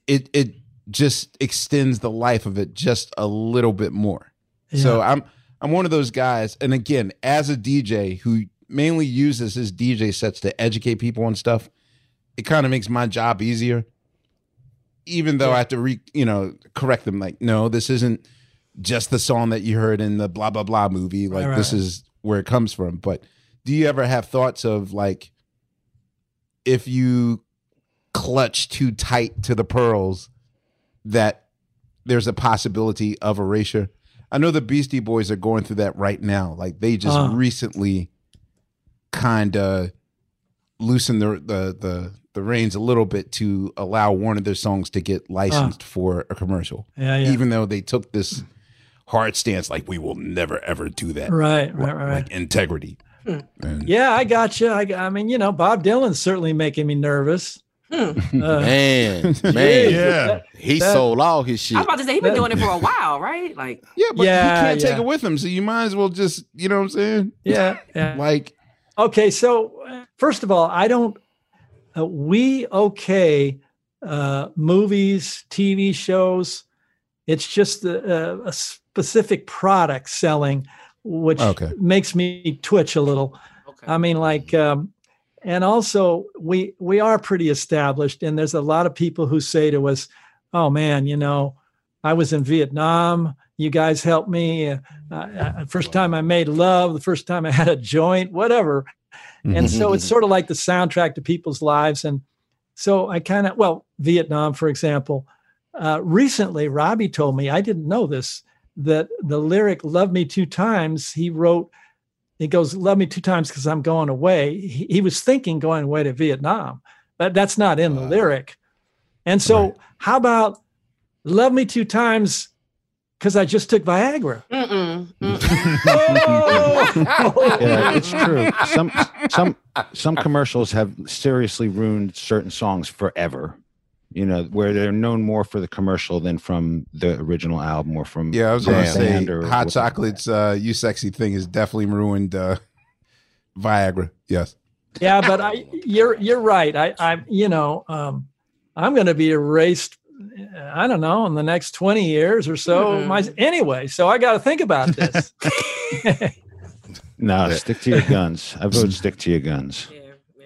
Speaker 8: it it just extends the life of it just a little bit more. So I'm I'm one of those guys, and again, as a DJ who mainly uses his DJ sets to educate people on stuff, it kind of makes my job easier. Even though I have to re you know correct them, like no, this isn't just the song that you heard in the blah blah blah movie. Like
Speaker 7: Right,
Speaker 8: this is where it comes from. But do you ever have thoughts of like if you clutch too tight to the pearls that there's a possibility of erasure. I know the Beastie Boys are going through that right now. Like they just
Speaker 7: Uh.
Speaker 8: recently kind of loosened the, the the the reins a little bit to allow one of their songs to get licensed for a commercial.
Speaker 7: Yeah, yeah.
Speaker 8: Even though they took this hard stance, like we will never ever do that.
Speaker 7: Right, right, right,
Speaker 8: Like integrity. And-
Speaker 7: Yeah, I got you. I, I mean, you know, Bob Dylan's certainly making me nervous. Uh,
Speaker 5: Man, man,
Speaker 7: that-
Speaker 5: he
Speaker 7: that-
Speaker 5: sold all his shit.
Speaker 12: I
Speaker 5: shit.
Speaker 12: was about to say he's been doing it for a while, right? Like,
Speaker 8: yeah, but
Speaker 7: Yeah,
Speaker 8: you can't take it with him, so you might as well just, you know what I'm saying?
Speaker 7: Yeah, yeah.
Speaker 8: Like
Speaker 7: Okay, so uh, first of all, I don't. Uh, we okay uh, movies, TV shows. It's just a, a specific product selling, which
Speaker 8: Okay.
Speaker 7: makes me twitch a little. I mean, like, um, and also we we are pretty established, and there's a lot of people who say to us, "Oh man, you know, I was in Vietnam. You guys helped me. Uh, uh, first time I made love, the first time I had a joint, whatever." And so it's sort of like the soundtrack to people's lives. And so I kind of, well, Vietnam, for example. Uh, recently, Robbie told me, I didn't know this, that the lyric Love Me Two Times, he wrote, he goes, Love Me Two Times because I'm going away. He, he was thinking going away to Vietnam, but that's not in the lyric. And so, how about Love Me Two Times because I just took Viagra?
Speaker 12: mm-mm,
Speaker 4: yeah, it's true. Some some some commercials have seriously ruined certain songs forever. You know, where they're known more for the commercial than from the original album or from
Speaker 8: Yeah, I was
Speaker 4: the
Speaker 8: gonna say hot chocolate's uh you sexy thing is definitely ruined uh Viagra. Yes.
Speaker 7: yeah but i you're you're right i i'm you know um i'm going to be erased i don't know in the next 20 years or so
Speaker 12: Mhm.
Speaker 7: my anyway so i got to think about this
Speaker 4: No, stick to your guns. I vote stick to your guns.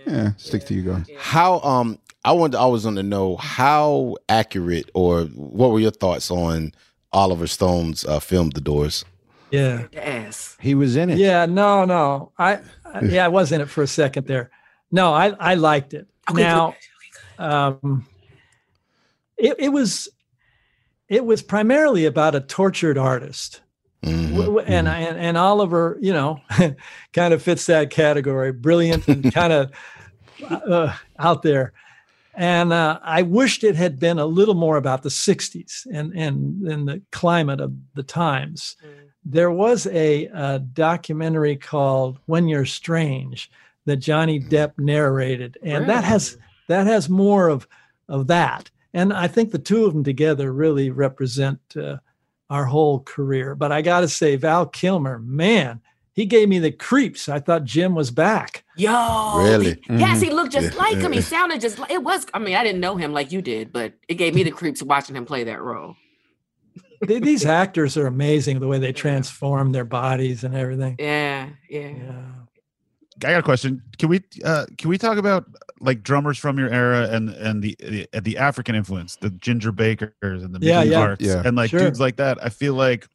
Speaker 8: Yeah, stick to your guns.
Speaker 5: How um I wanted I was on to know how accurate or what were your thoughts on Oliver Stone's uh, film The Doors?
Speaker 7: yeah
Speaker 12: the ass.
Speaker 4: He was in it.
Speaker 7: yeah no no i I- yeah i was in it for a second there no i i liked it
Speaker 12: Okay,
Speaker 7: now um it, it was it was primarily about a tortured artist
Speaker 5: Mhm.
Speaker 7: W- w- and, and and Oliver, you know, kind of fits that category, brilliant and kind of uh, out there. And uh, I wished it had been a little more about the '60s and and and the climate of the times. there was a, a documentary called When You're Strange that Johnny Depp narrated, and that has that has more of of that. And I think the two of them together really represent uh, our whole career. But I got to say, Val Kilmer, man, he gave me the creeps. I thought Jim was back.
Speaker 12: Yo,
Speaker 5: Really?
Speaker 12: Yes,
Speaker 5: Mhm.
Speaker 12: he looked just
Speaker 5: Yeah.
Speaker 12: like him. He sounded just like it was. I mean, I didn't know him like you did, but it gave me the creeps watching him play that role.
Speaker 7: These actors are amazing the way they transform their bodies and everything.
Speaker 12: Yeah, yeah.
Speaker 2: I got a question. Can we uh can we talk about like drummers from your era and and the the, the African influence, the Ginger Bakers and the
Speaker 7: Yeah, yeah.
Speaker 2: Harts
Speaker 5: Yeah.
Speaker 2: and like
Speaker 7: Sure.
Speaker 2: dudes like that? I feel like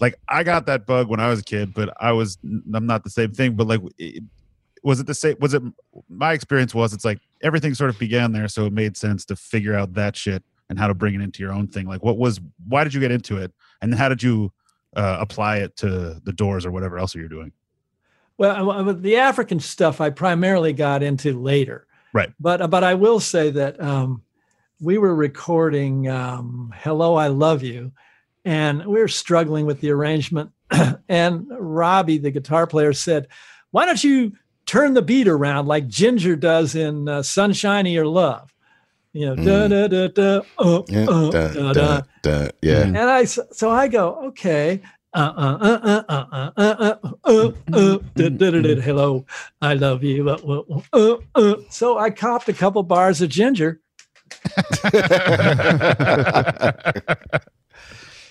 Speaker 2: like I got that bug when I was a kid, but I was I'm not the same thing. But like, it- was it the same? Was it my experience? Was it's like everything sort of began there, so it made sense to figure out that shit and how to bring it into your own thing. Like, what was? Why did you get into it, and how did you uh, apply it to the Doors or whatever else you're doing?
Speaker 7: Well, the African stuff I primarily got into later.
Speaker 2: Right.
Speaker 7: But but I will say that um, we were recording um, "Hello, I Love You," and we were struggling with the arrangement. and Robbie, the guitar player, said, Why don't you turn the beat around like Ginger does in uh, or Love? You know, mm. da da da
Speaker 5: yeah, da,
Speaker 7: da,
Speaker 5: da,
Speaker 7: da,
Speaker 5: Yeah.
Speaker 7: And I, so I go, Okay. Hello, I love you. Uh, uh, uh. So I copped a couple bars of ginger.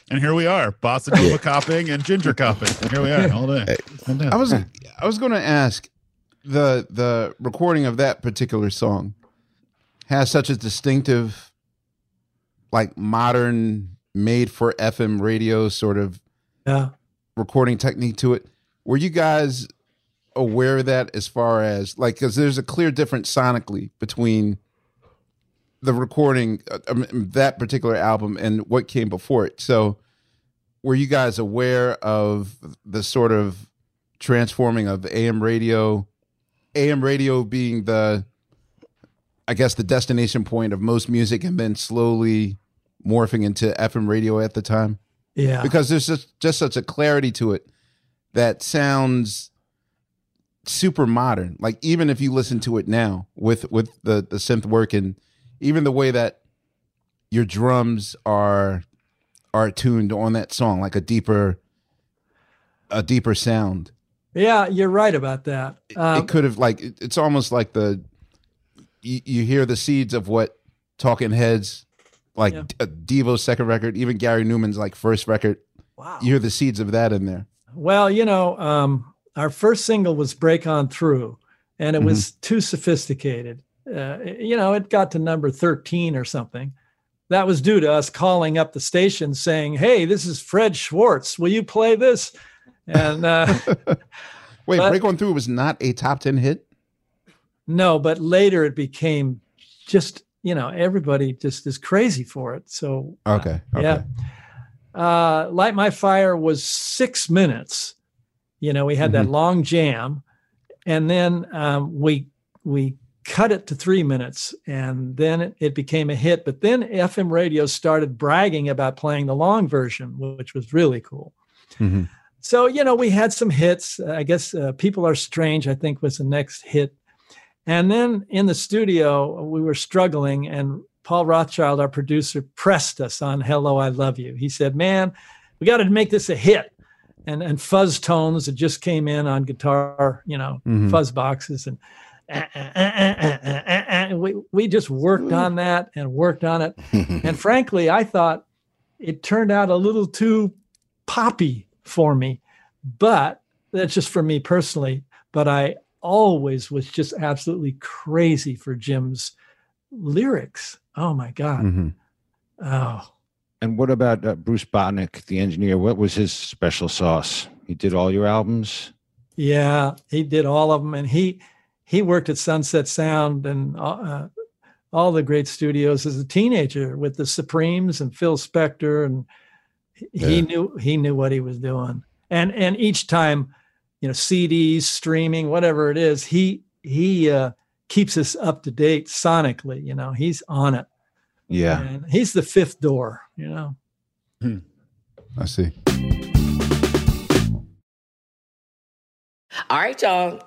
Speaker 2: And here we are, Bossa Nova copping and Ginger copping. And here we are all day. all day.
Speaker 8: I was I was going to ask the the recording of that particular song has such a distinctive like modern made for FM radio sort of
Speaker 7: Yeah.
Speaker 8: recording technique to it. Were you guys aware of that as far as like cuz there's a clear difference sonically between the recording uh, um, that particular album and what came before it. So were you guys aware of the sort of transforming of AM radio, AM radio being the, I guess, the destination point of most music, and then slowly morphing into FM radio at the time?
Speaker 7: Yeah.
Speaker 8: Because there's just, just such a clarity to it that sounds super modern. Like even if you listen to it now with with the the synth work and even the way that your drums are are tuned on that song, like a deeper a deeper sound.
Speaker 7: Yeah, you're right about that. Um,
Speaker 8: it could have like it- it's almost like the you, you hear the seeds of what Talking Heads, like
Speaker 7: Yeah.
Speaker 8: uh, Devo's second record, even Gary Numan's like first record.
Speaker 7: Wow.
Speaker 8: You hear the seeds of that in there.
Speaker 7: Well, you know, um, our first single was Break On Through, and it was too sophisticated. Uh, you know, it got to number 13 or something. That was due to us calling up the station saying, Hey, this is Fred Schwartz. Will you play this? And uh,
Speaker 8: Wait,
Speaker 7: But-
Speaker 8: Break On Through was not a top 10 hit?
Speaker 7: no, but later it became just, you know, everybody just is crazy for it. So,
Speaker 8: Okay. okay.
Speaker 7: yeah. Uh, Light My Fire was six minutes. You know, we had that
Speaker 8: Mhm.
Speaker 7: long jam, and then um, we we cut it to three minutes, and then it, it became a hit. But then FM radio started bragging about playing the long version, which was really cool.
Speaker 8: Mhm.
Speaker 7: So you know, we had some hits. I guess uh, "People Are Strange" I think was the next hit, and then in the studio we were struggling, and Paul Rothchild, our producer, pressed us on "Hello, I Love You." He said, "Man, we got to make this a hit." And and fuzz tones that just came in on guitar, you know,
Speaker 8: Mhm.
Speaker 7: fuzz boxes, and uh, uh, uh, we we just worked on that and worked on it. and frankly, I thought it turned out a little too poppy for me, but that's just for me personally. But I always was just absolutely crazy for Jim's lyrics. Oh my God.
Speaker 8: Mhm.
Speaker 7: Oh,
Speaker 4: And what about uh, Bruce Botnick, the engineer? What was his special sauce? He did all your albums.
Speaker 7: yeah. He did all of them. And he, he worked at Sunset Sound and uh, uh, all the great studios as a teenager with the Supremes and Phil Spector, and he
Speaker 5: yeah.
Speaker 7: knew he knew what he was doing. And and each time, you know, CDs, streaming, whatever it is, he he uh, keeps us up to date sonically. You know, he's on it.
Speaker 4: Yeah,
Speaker 7: and he's the fifth door. You know, hmm.
Speaker 8: I see.
Speaker 6: All right, y'all.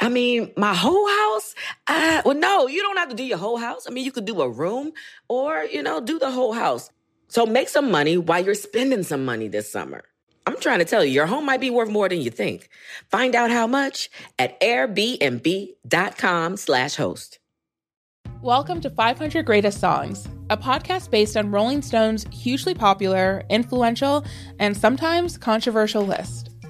Speaker 6: I mean, my whole house? Well, no, you don't have to do your whole house. I mean, you could do a room or, you know, do the whole house. So make some money while you're spending some money this summer. I'm trying to tell you, your home might be worth more than you think. Find out how much at airbnb.com slash host.
Speaker 10: Welcome to 500 Greatest Songs, a podcast based on Rolling Stone's hugely popular, influential, and sometimes controversial list.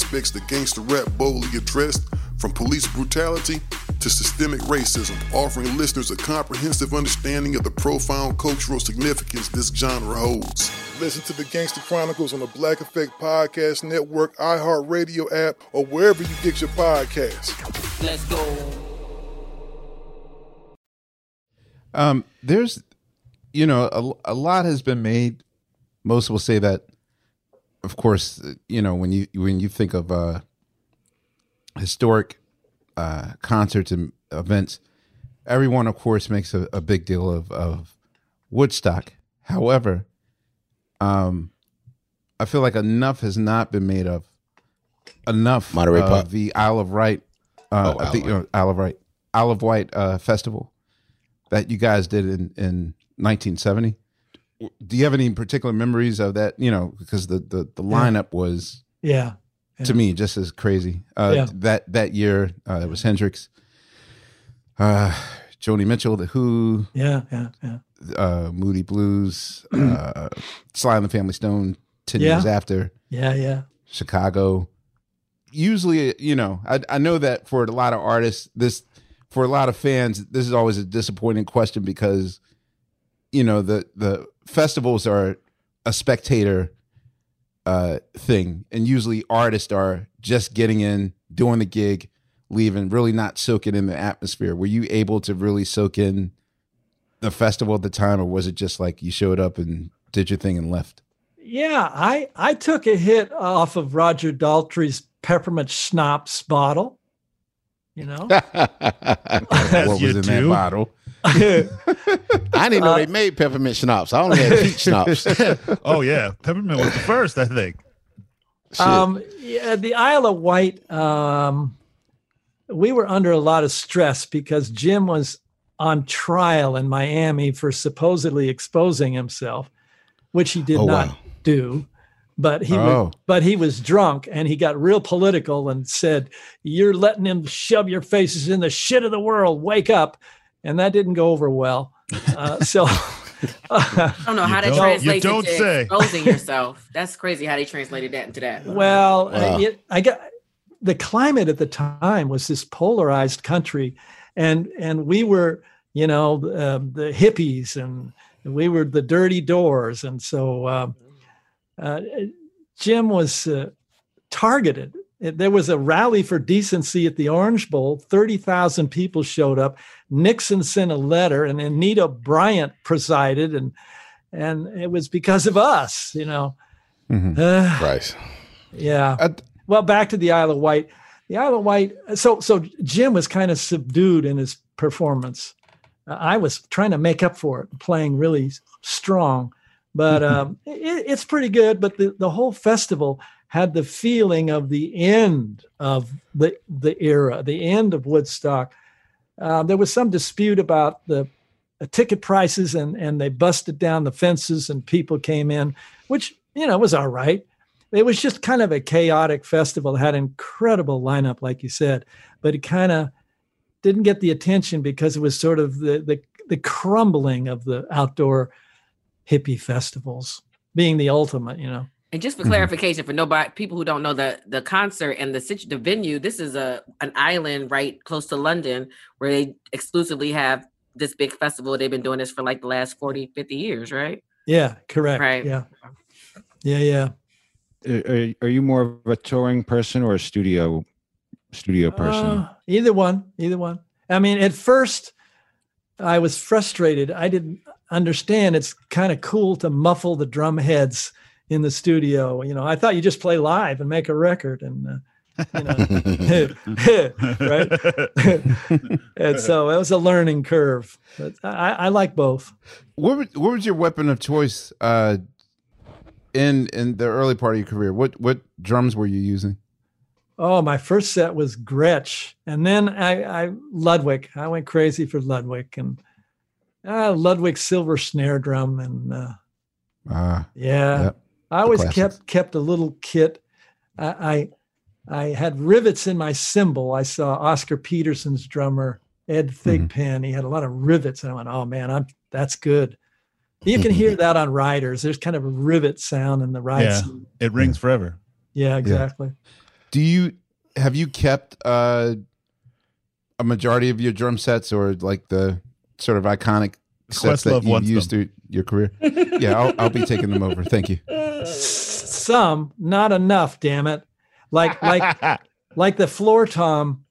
Speaker 13: that gangster rap boldly addressed, from police brutality to systemic racism, offering listeners a comprehensive understanding of the profound cultural significance this genre holds. Listen to the Gangster Chronicles on the Black Effect Podcast Network, iHeartRadio app, or wherever you get your podcasts.
Speaker 6: Let's go.
Speaker 8: Um, there's, you know, a, a lot has been made. Most will say that, of course, you know, when you when you think of uh, historic uh, concerts and events, everyone, of course, makes a, a big deal of of Woodstock. However, um, I feel like enough has not been made of enough
Speaker 5: Monterey
Speaker 8: of
Speaker 5: Pop.
Speaker 8: the Isle of Wight, uh,
Speaker 5: Oh, Isle
Speaker 8: the you know, Isle of Wight, Isle of Wight uh, festival that you guys did in in 1970. Do you have any particular memories of that? You know, because the the, the
Speaker 7: Yeah.
Speaker 8: lineup was
Speaker 7: Yeah.
Speaker 8: to me just as crazy. Uh,
Speaker 7: Yeah.
Speaker 8: That that year, uh, it was Hendrix, uh, Joni Mitchell, The Who,
Speaker 7: Yeah. Yeah. Yeah.
Speaker 8: uh, Moody Blues, uh, Sly and the Family Stone. Ten
Speaker 7: Yeah.
Speaker 8: years after,
Speaker 7: Yeah. Yeah.
Speaker 8: Chicago. Usually, you know, I, I know that for a lot of artists, this for a lot of fans, this is always a disappointing question because, you know, the the festivals are a spectator uh thing, and usually artists are just getting in, doing the gig, leaving, really not soaking in the atmosphere. Were you able to really soak in the festival at the time, or was it just like you showed up and did your thing and left?
Speaker 7: Yeah, I I took a hit off of Roger Daltrey's peppermint schnapps bottle. You know,
Speaker 8: what was
Speaker 11: you
Speaker 8: in that
Speaker 11: do.
Speaker 8: Bottle?
Speaker 5: I didn't know they made peppermint schnapps. I only had peach schnapps.
Speaker 2: oh yeah, peppermint was the first, I think.
Speaker 7: um, yeah, the Isle of Wight. Um, we were under a lot of stress because Jim was on trial in Miami for supposedly exposing himself, which he did
Speaker 5: Oh,
Speaker 7: not
Speaker 5: wow.
Speaker 7: do. But he
Speaker 8: Oh.
Speaker 7: was, but he was drunk and he got real political and said, "You're letting him shove your faces in the shit of the world. Wake up!" And that didn't go over well. Uh, so.
Speaker 12: I don't know how that
Speaker 2: don't-
Speaker 12: translates
Speaker 2: you don't say.
Speaker 12: exposing yourself. That's crazy how they translated that into that.
Speaker 7: Well,
Speaker 5: Wow.
Speaker 7: uh, it, I got the climate at the time was this polarized country, and and we were you know, uh, the hippies, and we were the dirty doors. And so um, uh, Jim was uh, targeted. There was a rally for decency at the Orange Bowl. 30,000 people showed up. Nixon sent a letter, and Anita Bryant presided, and and it was because of us, you know.
Speaker 5: Mm-hmm.
Speaker 7: Uh,
Speaker 5: right.
Speaker 7: Yeah. well, back to the Isle of Wight. The Isle of Wight. So so Jim was kind of subdued in his performance. Uh, I was trying to make up for it, playing really strong, but um, it, it's pretty good. But the the whole festival had the feeling of the end of the the era, the end of Woodstock. Uh, there was some dispute about the uh, ticket prices, and and they busted down the fences, and people came in, which you know was all right. It was just kind of a chaotic festival. It had an incredible lineup, like you said, but it kind of didn't get the attention because it was sort of the the, the crumbling of the outdoor hippie festivals being the ultimate, you know.
Speaker 12: And just for clarification, for nobody, people who don't know the the concert and the situ- the venue, this is a an island right close to London where they exclusively have this big festival. They've been doing this for like the last 40, 50 years, right?
Speaker 7: Yeah, correct.
Speaker 12: Right.
Speaker 7: Yeah. Yeah, yeah.
Speaker 4: Are, are you more of a touring person or a studio studio person?
Speaker 7: Uh, either one, either one. I mean, at first, I was frustrated. I didn't understand. It's kind of cool to muffle the drum heads in the studio. You know, I thought you just play live and make a record, and uh, you know, right. and so it was a learning curve. But I, I like both.
Speaker 8: What was, what was your weapon of choice uh, in in the early part of your career? What what drums were you using?
Speaker 7: Oh, my first set was Gretsch, and then I, I Ludwig. I went crazy for Ludwig and uh, Ludwig silver snare drum, and uh,
Speaker 8: Ah,
Speaker 7: yeah,
Speaker 8: yep.
Speaker 7: I always kept kept a little kit. I, I I had rivets in my cymbal. I saw Oscar Peterson's drummer Ed Thigpen. He had a lot of rivets, and I went, "Oh man, I'm that's good." You can hear that on riders. There's kind of a rivet sound in the ride.
Speaker 2: Yeah,
Speaker 7: scene.
Speaker 2: it rings forever.
Speaker 7: Yeah, exactly.
Speaker 8: Do you have you kept uh, a majority of your drum sets, or like the sort of iconic sets that you
Speaker 2: wants
Speaker 8: used
Speaker 2: them.
Speaker 8: through your career? yeah, I'll, I'll be taking them over. Thank you.
Speaker 7: Some, not enough. Damn it! Like like like the floor tom.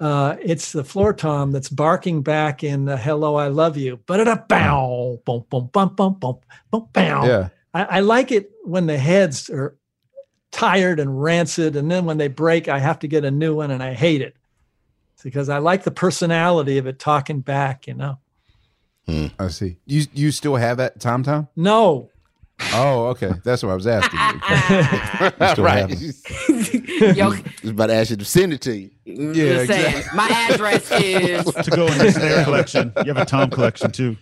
Speaker 7: Uh, it's the floor tom that's barking back in uh, "Hello, I Love You." But a bow, boom, boom, bum, bum, bum, bum, bow.
Speaker 8: Yeah.
Speaker 7: I, I like it when the heads are tired and rancid, and then when they break, I have to get a new one, and I hate it It's because I like the personality of it talking back. You know.
Speaker 8: I see. You you still have that tom tom?
Speaker 7: No.
Speaker 8: Oh, okay. That's what I was asking. you. You still
Speaker 5: Right.
Speaker 12: Yo,
Speaker 5: I was about to ask you to send it to you.
Speaker 8: Yeah,
Speaker 12: just saying,
Speaker 8: exactly.
Speaker 12: my address is.
Speaker 2: to go in your snare collection. You have a tom collection too.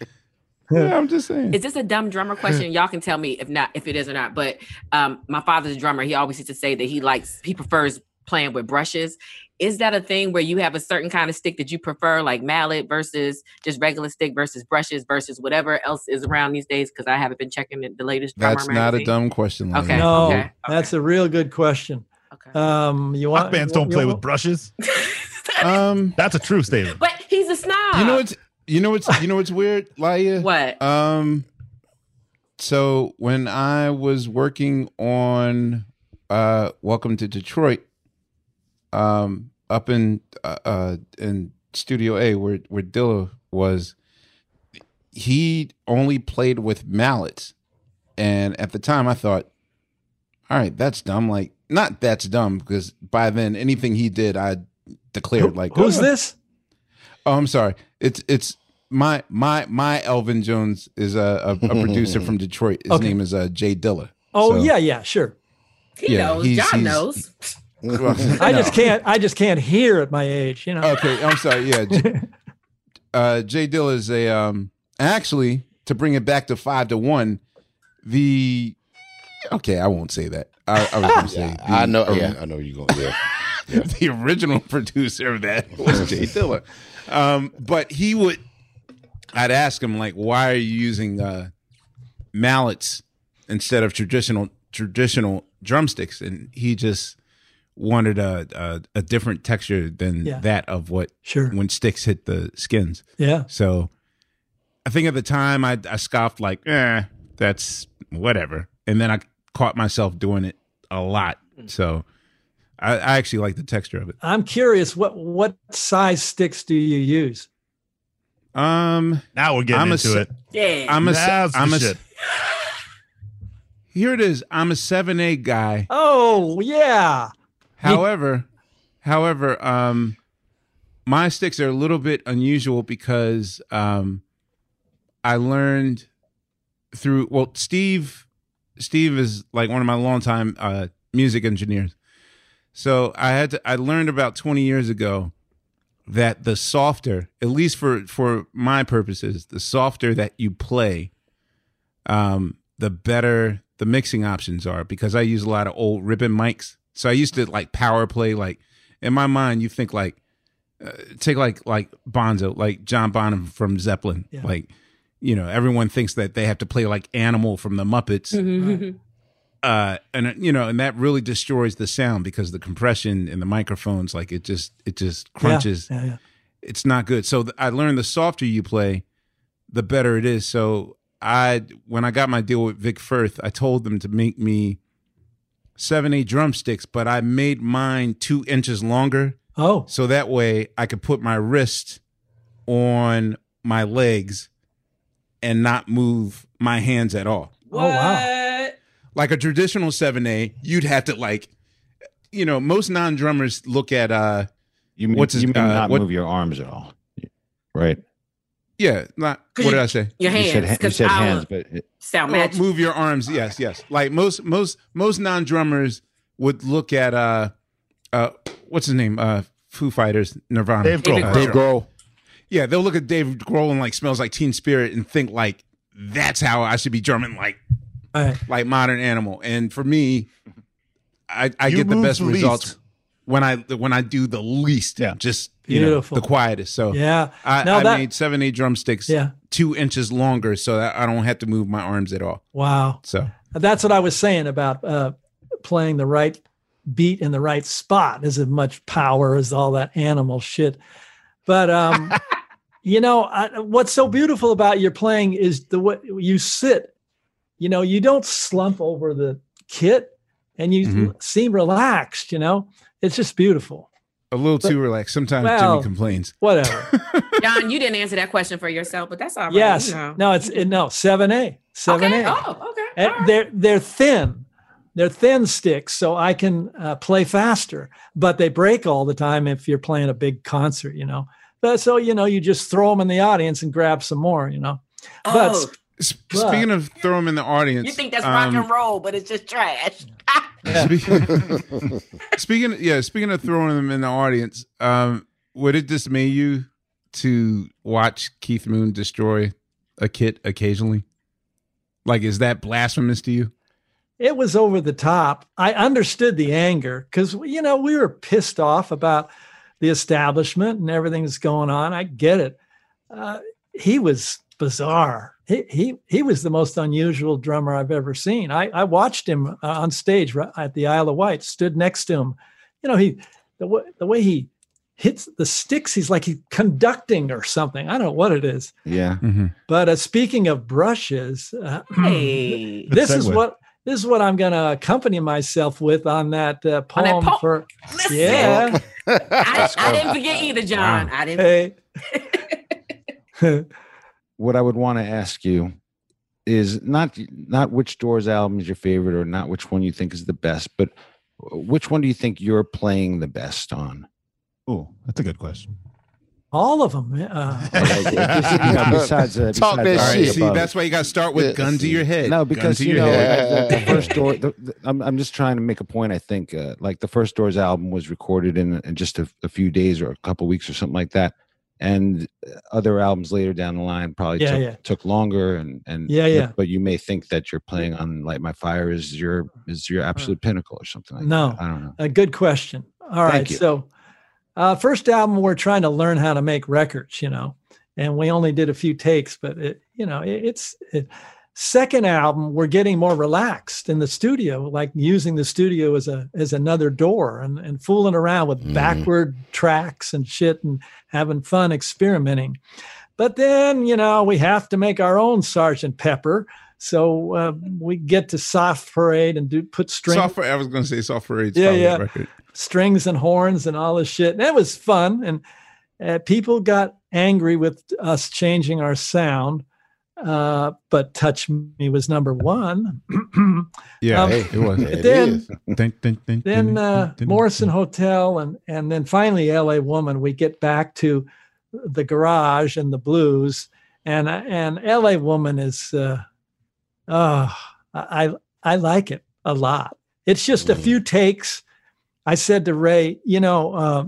Speaker 8: Yeah, I'm just saying.
Speaker 12: Is this a dumb drummer question? Y'all can tell me if not, if it is or not. But um, my father's a drummer. He always used to say that he likes, he prefers playing with brushes. Is that a thing where you have a certain kind of stick that you prefer, like mallet versus just regular stick versus brushes versus whatever else is around these days? Because I haven't been checking the the latest
Speaker 8: That's not a dumb question. Lane.
Speaker 12: Okay.
Speaker 7: No,
Speaker 12: okay,
Speaker 7: that's a real good question. Okay, Um, you want
Speaker 2: Rock bands don't play
Speaker 7: want-
Speaker 2: with brushes.
Speaker 8: Um,
Speaker 2: That's a true statement.
Speaker 12: But he's a snob.
Speaker 8: you know what's you know what's you know what's weird, Laiya?
Speaker 12: What?
Speaker 8: Um, so when I was working on uh Welcome to Detroit, um, up in uh, uh in Studio A where where Dilla was, he only played with mallets, and at the time I thought, all right, that's dumb. Like not that's dumb because by then anything he did I declared like
Speaker 7: Who's this?
Speaker 8: Oh, I'm sorry. It's it's my my my Elvin Jones is a, a, a producer from Detroit. His
Speaker 7: Okay.
Speaker 8: name is uh, Jay Dilla.
Speaker 7: Oh
Speaker 8: So-
Speaker 7: yeah, yeah, sure.
Speaker 12: He
Speaker 8: Yeah,
Speaker 12: knows.
Speaker 8: he's-
Speaker 12: John
Speaker 8: he's-
Speaker 12: knows.
Speaker 7: I just can't. I just can't hear at my age. You know.
Speaker 8: Okay, I'm sorry. Yeah, J- uh, Jay Dill is a um. Actually, to bring it back to five to one, the okay, I won't say that. I, I was going to say the,
Speaker 5: I know.
Speaker 8: or-
Speaker 5: Yeah, I know you're going. Yeah.
Speaker 8: the original producer of that was Jay Dilla. Um, but he would, I'd ask him like, "Why are you using uh, mallets instead of traditional traditional drumsticks?" And he just wanted a a, a different texture than
Speaker 7: Yeah.
Speaker 8: that of what
Speaker 7: Sure.
Speaker 8: when sticks hit the skins.
Speaker 7: Yeah.
Speaker 8: So I think at the time I I scoffed like, eh, that's whatever. And then I caught myself doing it a lot. So I, I actually like the texture of it.
Speaker 7: I'm curious, what what size sticks do you use?
Speaker 8: Um
Speaker 2: now we're getting
Speaker 8: I'm a
Speaker 2: into
Speaker 8: se-
Speaker 2: it.
Speaker 12: Yeah.
Speaker 8: I'm a se-
Speaker 2: Now's
Speaker 8: I'm a
Speaker 2: shit.
Speaker 8: Here it is. I'm a 7A guy.
Speaker 7: Oh yeah.
Speaker 8: However, however, um, my sticks are a little bit unusual because um, I learned through well, Steve. Steve is like one of my longtime uh, music engineers. So I had to. I learned about twenty years ago that the softer, at least for for my purposes, the softer that you play, um, the better the mixing options are because I use a lot of old ribbon mics. So I used to like power play. Like in my mind, you think like uh, take like like Bonzo, like John Bonham from Zeppelin.
Speaker 7: Yeah.
Speaker 8: Like you know, everyone thinks that they have to play like Animal from the Muppets. Uh, and uh, you know, and that really destroys the sound because the compression in the microphones, like it just it just crunches
Speaker 7: Yeah, yeah.
Speaker 8: it's not good. So th- I learned the softer you play, the better it is. So I, when I got my deal with Vic Firth, I told them to make me seven eight drumsticks, but I made mine two inches longer.
Speaker 7: Oh,
Speaker 8: So that way I could put my wrist on my legs and not move my hands at all.
Speaker 7: Oh wow.
Speaker 8: Like a traditional 7A, you'd have to like you know, most non-drummers look at uh
Speaker 4: You mean,
Speaker 8: what's his
Speaker 4: you mean
Speaker 8: uh,
Speaker 4: not
Speaker 8: what-
Speaker 4: move your arms at all, right?
Speaker 8: Yeah, not what
Speaker 12: 'Cause
Speaker 8: did
Speaker 12: you-
Speaker 8: I say?
Speaker 12: Your
Speaker 4: You
Speaker 12: hands.
Speaker 4: said, ha- you
Speaker 12: 'cause
Speaker 4: said
Speaker 12: I don't
Speaker 4: hands, but it,
Speaker 12: sound
Speaker 8: Well,
Speaker 12: match.
Speaker 8: move your arms. Yes, yes. Like most most most non drummers would look at uh uh what's his name uh Foo Fighters Nirvana
Speaker 2: Dave Grohl.
Speaker 8: Uh,
Speaker 5: Dave Grohl.
Speaker 8: Yeah, they'll look at Dave Grohl and like smells like Teen Spirit and think like that's how I should be drumming like
Speaker 7: All right.
Speaker 8: like Modern Animal. And for me, I I
Speaker 2: You
Speaker 8: get the best
Speaker 2: the
Speaker 8: results when I when I do the least.
Speaker 2: Yeah.
Speaker 8: just you know
Speaker 7: Beautiful.
Speaker 8: the quietest. So
Speaker 7: Yeah.
Speaker 8: I, I
Speaker 7: that-
Speaker 8: made seven eight drumsticks
Speaker 7: Yeah.
Speaker 8: two inches longer so that I don't have to move my arms at all.
Speaker 7: Wow.
Speaker 8: So
Speaker 7: That's what I was saying about uh, playing the right beat in the right spot is as much power as all that animal shit. But um, you know I, what's so beautiful about your playing is the way you sit. You know, you don't slump over the kit, and you
Speaker 8: Mhm.
Speaker 7: seem relaxed. You know, it's just beautiful.
Speaker 8: A little too relaxed. Sometimes
Speaker 7: Well,
Speaker 8: Jimmy complains.
Speaker 7: Whatever.
Speaker 12: John, you didn't answer that question for yourself, but that's all right.
Speaker 7: yes.
Speaker 12: You know.
Speaker 7: No, it's it, no seven A. Seven
Speaker 12: Okay.
Speaker 7: A.
Speaker 12: Oh, okay.
Speaker 7: And
Speaker 12: All right.
Speaker 7: they're they're thin they're thin sticks so i can uh, play faster but they break all the time if you're playing a big concert you know but so you know you just throw them in the audience and grab some more you know but
Speaker 12: Oh,
Speaker 8: S-
Speaker 7: But-
Speaker 8: Speaking of throw them in the audience,
Speaker 12: you think that's rock
Speaker 8: um,
Speaker 12: and roll, but it's just trash.
Speaker 8: Speaking, speaking, yeah. Speaking of throwing them in the audience, um, would it dismay you to watch Keith Moon destroy a kit occasionally? Like, is that blasphemous to you?
Speaker 7: it was over the top i understood the anger because you know we were pissed off about the establishment and everything that's going on i get it uh, he was bizarre he, he he was the most unusual drummer i've ever seen i i watched him uh, on stage at the isle of wight stood next to him you know he the, way the way he hits the sticks he's like he's conducting or something i don't know what it is
Speaker 4: yeah.
Speaker 7: but uh, speaking of brushes uh,
Speaker 12: Hey.
Speaker 7: This is
Speaker 2: segue.
Speaker 7: what this is what I'm going to accompany myself with on that uh,
Speaker 12: On that
Speaker 7: poem
Speaker 12: po-
Speaker 7: for
Speaker 12: Listen,
Speaker 7: yeah.
Speaker 12: I, I didn't forget either, John. I didn't.
Speaker 7: Hey.
Speaker 4: what I would want to ask you is not not which Doors album is your favorite or not which one you think is the best, but which one do you think you're playing the best on?
Speaker 2: Oh, that's a good question.
Speaker 7: All of them. Uh,
Speaker 4: Like, you know, besides, uh,
Speaker 5: Talk
Speaker 4: besides
Speaker 5: that
Speaker 4: the
Speaker 8: All right,
Speaker 5: shit.
Speaker 8: see, that's why you got to start with
Speaker 5: Yeah,
Speaker 8: gun to your head.
Speaker 4: No, because you know the, the first door. The, the- I'm I'm just trying to make a point. I think uh, like the first Doors album was recorded in, in just a, a few days or a couple weeks or something like that, and uh, other albums later down the line probably
Speaker 7: Yeah,
Speaker 4: took,
Speaker 7: yeah.
Speaker 4: took longer. And and
Speaker 7: Yeah, yeah.
Speaker 4: But you may think that you're playing on Light My Fire is your is your absolute pinnacle or something like
Speaker 7: No.
Speaker 4: that. I don't know.
Speaker 7: a good question. All right.
Speaker 4: Thank you.
Speaker 7: So, uh, first album, we're trying to learn how to make records, you know, and we only did a few takes, but it, you know, it, it's it, second album we're getting more relaxed in the studio like using the studio as a as another door and, and fooling around with
Speaker 5: Mhm.
Speaker 7: backward tracks and shit and having fun experimenting but then you know we have to make our own sergeant pepper so uh, we get to soft parade and do put strings
Speaker 8: Soft Parade- I was going to say Soft Parade's
Speaker 7: Yeah, yeah.
Speaker 8: record.
Speaker 7: strings and horns and all this shit. And it was fun. And uh, people got angry with us changing our sound. Uh, but Touch Me was number one.
Speaker 8: Yeah,
Speaker 7: Um,
Speaker 8: hey, it was.
Speaker 7: but then,
Speaker 8: Dun, dun, dun,
Speaker 7: then uh,
Speaker 8: dun, dun.
Speaker 7: Morrison Hotel and and then finally LA Woman. We get back to the garage and the blues, and and LA Woman is, uh, oh, I I like it a lot. It's just a few takes. I said to Ray, you know, uh,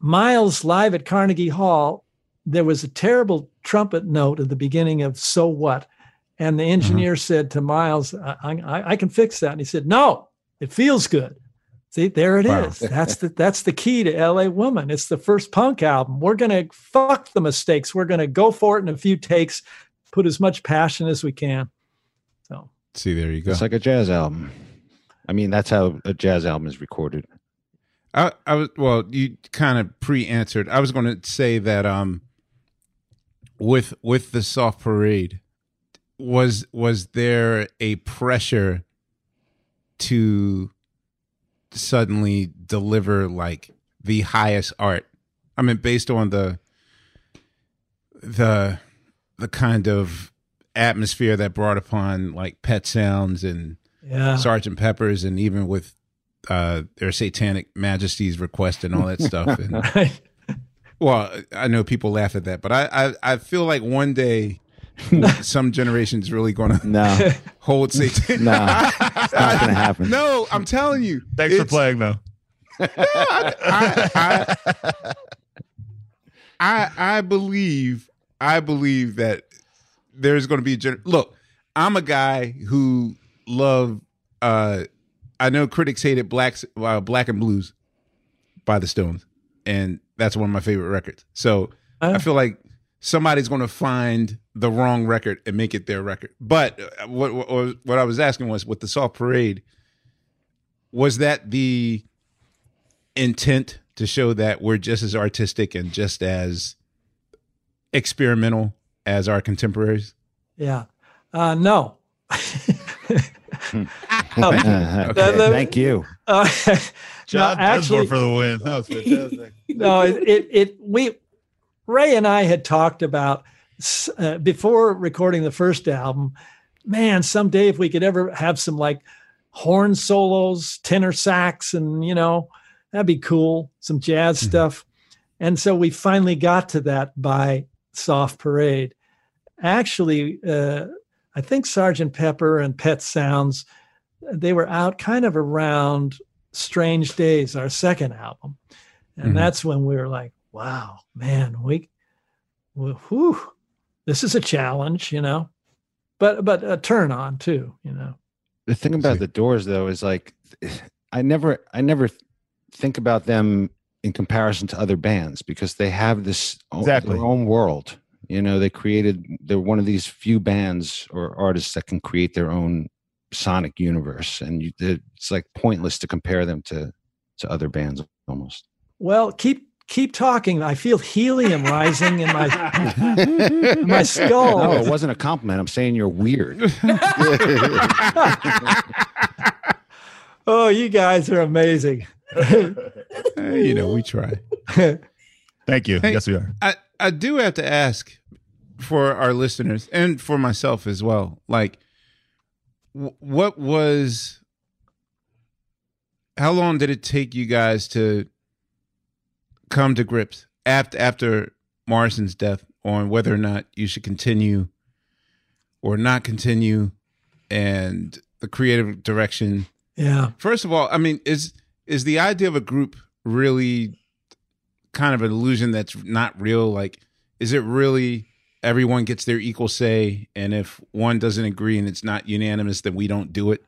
Speaker 7: Miles live at Carnegie Hall. There was a terrible trumpet note at the beginning of "So What," and the engineer said to Miles, I, I, "I can fix that." And he said, "No, it feels good." See, there it is.
Speaker 8: Wow.
Speaker 7: That's the that's the key to L.A. Woman. It's the first punk album. We're gonna fuck the mistakes. We're gonna go for it in a few takes, put as much passion as we can. So
Speaker 8: See, there you go.
Speaker 4: It's like a jazz album. I mean, that's how a jazz album is recorded.
Speaker 8: I, I was well. You kind of pre-answered. I was going to say that um, with with the soft parade, was was there a pressure to suddenly deliver like the highest art? I mean, based on the the the kind of atmosphere that brought upon like Pet Sounds and
Speaker 7: Yeah.
Speaker 8: Sergeant Peppers, and even with uh, their Satanic Majesty's request and all that stuff. And,
Speaker 7: Right.
Speaker 8: Well, I know people laugh at that, but I I, I feel like one day some generation's really going to
Speaker 4: No.
Speaker 8: hold Satan.
Speaker 4: No, it's not gonna happen.
Speaker 8: No, I'm telling you.
Speaker 2: Thanks for playing, though.
Speaker 8: I, I, I, I believe I believe that there's going to be a gener- look. I'm a guy who love. Uh, I know critics hated blacks, uh, Black and Blues by the Stones, and that's one of my favorite records. So I feel like somebody's going to find the wrong record and make it their record. But uh, what, what what I was asking was with the Soft Parade, was that the intent to show that we're just as artistic and just as experimental as our contemporaries?
Speaker 7: Yeah. Uh, no. No.
Speaker 4: Okay.
Speaker 7: The- the-
Speaker 4: Thank you.
Speaker 7: Uh,
Speaker 2: John
Speaker 7: no, actually,
Speaker 2: for the win. That was fantastic.
Speaker 7: no, it, it, it, we, Ray and I had talked about uh, before recording the first album, man, someday if we could ever have some like horn solos, tenor sax, and, you know, that'd be cool, some jazz stuff. And so we finally got to that by Soft Parade. Actually, uh, I think Sergeant Pepper and Pet Sounds, they were out kind of around Strange Days, our second album. And
Speaker 8: Mhm.
Speaker 7: that's when we were like, wow, man, we, we whew, this is a challenge, you know, but, but a turn on too, you know.
Speaker 4: The thing about the Doors, though, is like I never, I never think about them in comparison to other bands because they have this o-
Speaker 2: Exactly.
Speaker 4: their own world. You know, they created. They're one of these few bands or artists that can create their own sonic universe, and you, it's like pointless to compare them to to other bands almost.
Speaker 7: Well, keep, keep talking. I feel helium rising in my, in my skull.
Speaker 4: No, it wasn't a compliment. I'm saying you're weird.
Speaker 7: oh, you guys are amazing.
Speaker 8: Hey, you know, we try.
Speaker 2: Thank you.
Speaker 8: Hey,
Speaker 2: yes, we are.
Speaker 8: I, I do have to ask for our listeners and for myself as well. Like, w- what was, how long did it take you guys to come to grips after after Morrison's death on whether or not you should continue or not continue, and the creative direction?
Speaker 7: Yeah.
Speaker 8: First of all, I mean, is is the idea of a group really kind of an illusion that's not real? Like, is it really everyone gets their equal say, and if one doesn't agree and it's not unanimous, then we don't do it?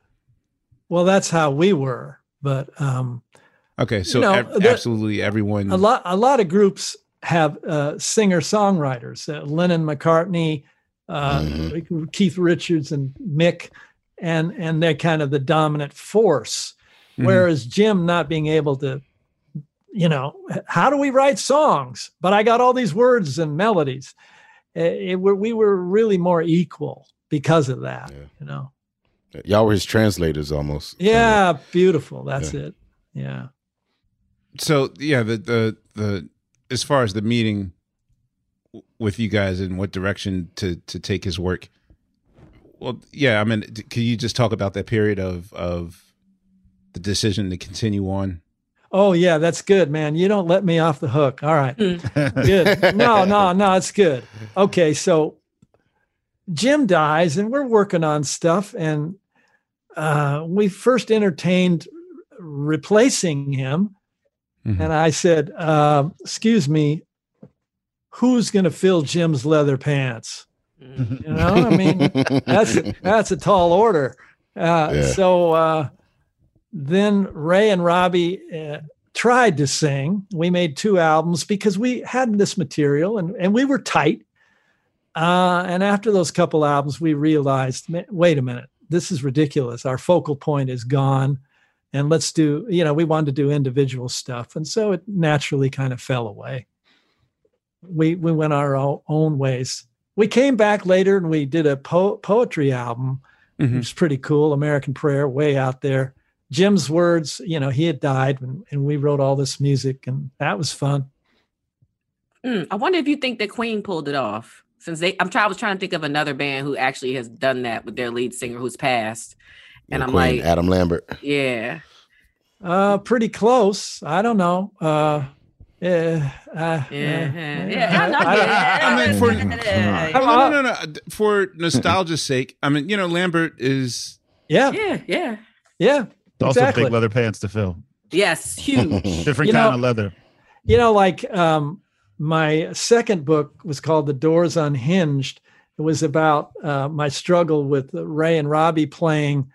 Speaker 7: Well, that's how we were, but um,
Speaker 8: Okay, so
Speaker 7: You know,
Speaker 8: ev-
Speaker 7: the-
Speaker 8: absolutely everyone.
Speaker 7: a lot a lot of groups have uh, singer songwriters. Uh, Lennon McCartney, uh,
Speaker 5: Mhm.
Speaker 7: Keith Richards and Mick, and and they're kind of the dominant force.
Speaker 8: Mhm.
Speaker 7: Whereas Jim not being able to, you know, how do we write songs? But I got all these words and melodies. It, it, were- we were really more equal because of that. You know.
Speaker 5: Y'all were his translators almost.
Speaker 7: Yeah, beautiful. That's
Speaker 5: Yeah.
Speaker 7: it. Yeah.
Speaker 8: so yeah the the the as far as the meeting with you guys and what direction to to take his work well yeah i mean d- can you just talk about that period of of the decision to continue on
Speaker 7: Oh yeah, that's good, man. You don't let me off the hook. All right. good. No, no, no, it's good. Okay, so Jim dies and we're working on stuff and uh we first entertained replacing him and I said, um, excuse me, who's going to fill Jim's leather pants? You know, I mean, that's that's a tall order. Uh,
Speaker 14: Yeah.
Speaker 7: So uh, then Ray and Robbie uh, tried to sing. We made two albums because we had this material and, and we were tight. Uh, and after those couple albums, we realized, wait a minute, this is ridiculous. Our focal point is gone. And let's do, you know, we wanted to do individual stuff. And so it naturally kind of fell away. We, we went our own ways. We came back later and we did a po- poetry album,
Speaker 8: Mm-hmm.
Speaker 7: which is pretty cool. American Prayer, way out there. Jim's words, you know, he had died and, and we wrote all this music and that was fun.
Speaker 12: Mm, I wonder if you think that Queen pulled it off. Since they, I'm trying. I was trying to think of another band who actually has done that with their lead singer who's passed, and I'm
Speaker 5: Queen,
Speaker 12: like,
Speaker 5: Adam Lambert.
Speaker 12: yeah,
Speaker 7: Uh, pretty close. I don't know. Uh, yeah, uh,
Speaker 12: Yeah,
Speaker 7: yeah,
Speaker 12: I know,
Speaker 7: I-
Speaker 8: I mean, for
Speaker 12: Yeah.
Speaker 8: no, no, no, no. For nostalgia's sake, I mean, you know, Lambert is
Speaker 7: yeah,
Speaker 12: yeah, yeah.
Speaker 7: yeah.
Speaker 2: Also,
Speaker 7: exactly.
Speaker 2: big leather pants to fill.
Speaker 12: Yes, huge.
Speaker 2: Different
Speaker 7: You
Speaker 2: kind
Speaker 7: know-
Speaker 2: of leather.
Speaker 7: You know, like um, my second book was called The Doors Unhinged. It was about uh, my struggle with Ray and Robbie playing,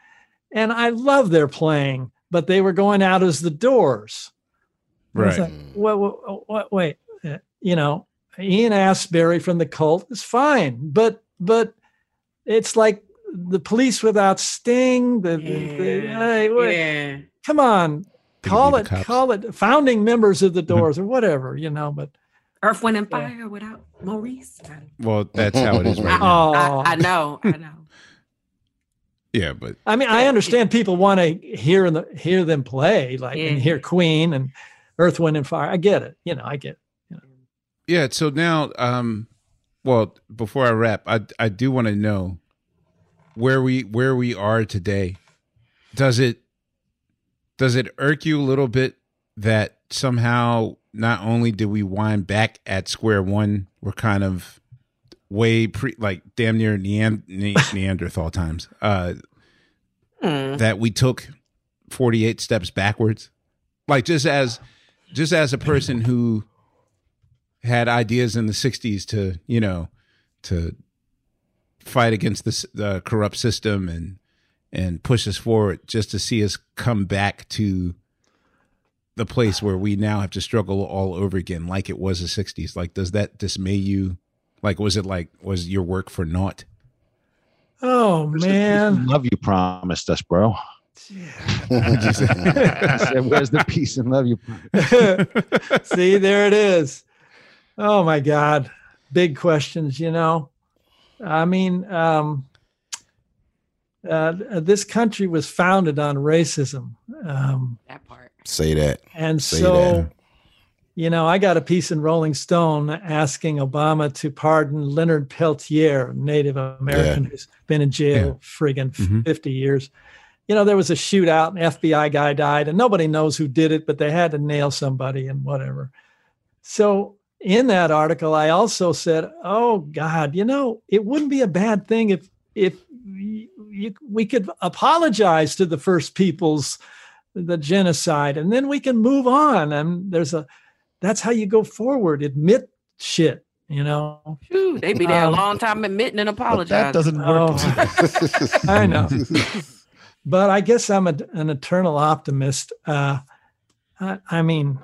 Speaker 7: and I love their playing, but they were going out as the Doors.
Speaker 8: Right.
Speaker 7: like, what, what, what, wait, uh, you know, Ian Astbury from the cult is fine, but but it's like the police without Sting. The, the- the- hey, wait,
Speaker 12: yeah.
Speaker 7: come on, call it call it founding members of the Doors or whatever, you know. But
Speaker 12: Earth, Wind, and Fire without Maurice.
Speaker 8: well, that's how it is right now.
Speaker 7: Oh.
Speaker 12: I, I know, I know.
Speaker 8: Yeah, but
Speaker 7: I mean, I understand people want to hear the hear them play, like and hear Queen and Earth, Wind, and Fire. I get it, you know, I get. It.
Speaker 8: yeah. So now, um, well, before I wrap, I I do want to know where we where we are today. Does it does it irk you a little bit that somehow not only did we wind back at square one, we're kind of way pre like damn near Neand- Ne- Neanderthal times. Uh,
Speaker 12: Hmm.
Speaker 8: that we took 48 steps backwards like just as just as a person who had ideas in the 60s to you know to fight against this the corrupt system and and push us forward just to see us come back to the place where we now have to struggle all over again like it was the 60s like does that dismay you like was it like was your work for naught
Speaker 7: Oh man,
Speaker 4: love you promised us, bro.
Speaker 8: What'd you say?
Speaker 4: I said, Where's the peace and love you?
Speaker 7: See, there it is. Oh my God. Big questions, you know. I mean, um, uh, this country was founded on racism. Um,
Speaker 12: that part.
Speaker 5: Say that.
Speaker 7: and
Speaker 5: Say
Speaker 7: so,
Speaker 5: that.
Speaker 7: you know, I got a piece in Rolling Stone asking Obama to pardon Leonard Peltier, Native American
Speaker 5: Yeah.
Speaker 7: who's been in jail friggin'
Speaker 8: Mhm.
Speaker 7: 50 years. You know, there was a shootout, an FBI guy died, and nobody knows who did it, but they had to nail somebody and whatever. So, in that article, I also said, "Oh God, you know, it wouldn't be a bad thing if if y- you, we could apologize to the first peoples the genocide and then we can move on and there's a that's how you go forward admit shit you know
Speaker 12: Phew, they be there
Speaker 7: Um,
Speaker 12: a long time admitting and apologizing.
Speaker 2: That doesn't work.
Speaker 7: Oh, I know. but I guess I'm a, an eternal optimist. Uh, I, I mean,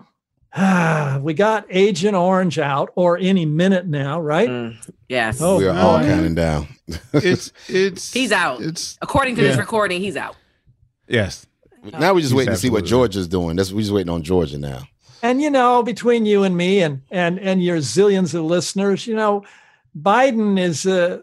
Speaker 7: we got Agent Orange out or any minute now, right?
Speaker 12: Mm, yes.
Speaker 7: Oh,
Speaker 5: we are all
Speaker 7: boy.
Speaker 5: counting down.
Speaker 8: it's it's
Speaker 12: He's out.
Speaker 8: It's
Speaker 12: According to this recording, he's out.
Speaker 8: yes.
Speaker 5: now we're just
Speaker 8: He's
Speaker 5: waiting to see what
Speaker 8: absolutely
Speaker 5: Georgia's doing. That's we're just waiting on Georgia now.
Speaker 7: And you know, between you and me and and and your zillions of listeners, you know, Biden is uh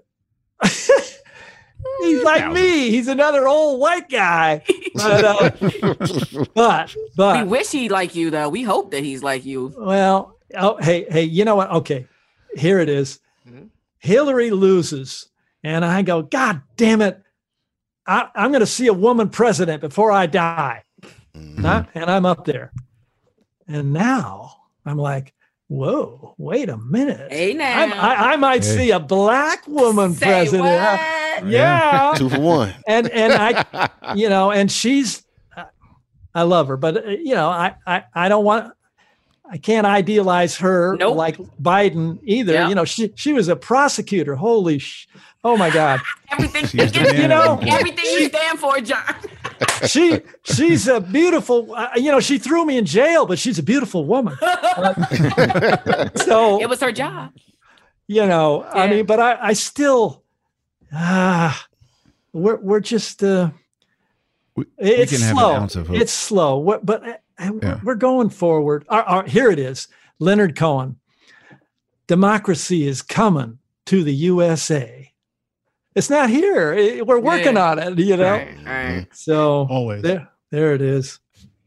Speaker 7: he's like me. He's another old white guy. But uh, but
Speaker 12: we wish he like you though. We hope that he's like you.
Speaker 7: well, oh hey, hey, you know what? Okay. Here it is. Hillary loses. And I go, God damn it. I, I'm going to see a woman president before I die. Huh? And I'm up there. And now I'm like, whoa, wait a minute.
Speaker 12: Hey now.
Speaker 7: I'm- I, I might
Speaker 5: Hey.
Speaker 7: see a black woman
Speaker 12: Say
Speaker 7: president.
Speaker 12: what?
Speaker 7: Yeah.
Speaker 5: Two for one.
Speaker 7: and and I, you know, and she's, I love her, but uh, you know, I I I don't want. I can't idealize her
Speaker 12: Nope.
Speaker 7: like Biden either.
Speaker 12: Yeah.
Speaker 7: You know, she she was a prosecutor. Holy sh! Oh my God,
Speaker 12: Everything
Speaker 8: She's the
Speaker 7: You know-
Speaker 12: everything you stand for, John.
Speaker 7: She she's a beautiful. Uh, you know, she threw me in jail, but she's a beautiful woman. so
Speaker 12: It was her job.
Speaker 7: you know, I mean, but I I still ah, we're we're just uh,
Speaker 8: We-
Speaker 7: it's
Speaker 8: can have an
Speaker 7: slow.
Speaker 8: ounce of hope.
Speaker 7: It's slow, What- but uh,
Speaker 8: Yeah.
Speaker 7: we're going forward. Our- our- here it is, Leonard Cohen. Democracy is coming to the USA. It's not here. It- we're working
Speaker 12: Yeah.
Speaker 7: on it. You know,
Speaker 12: Right, right.
Speaker 7: so
Speaker 2: Always.
Speaker 7: there there it is.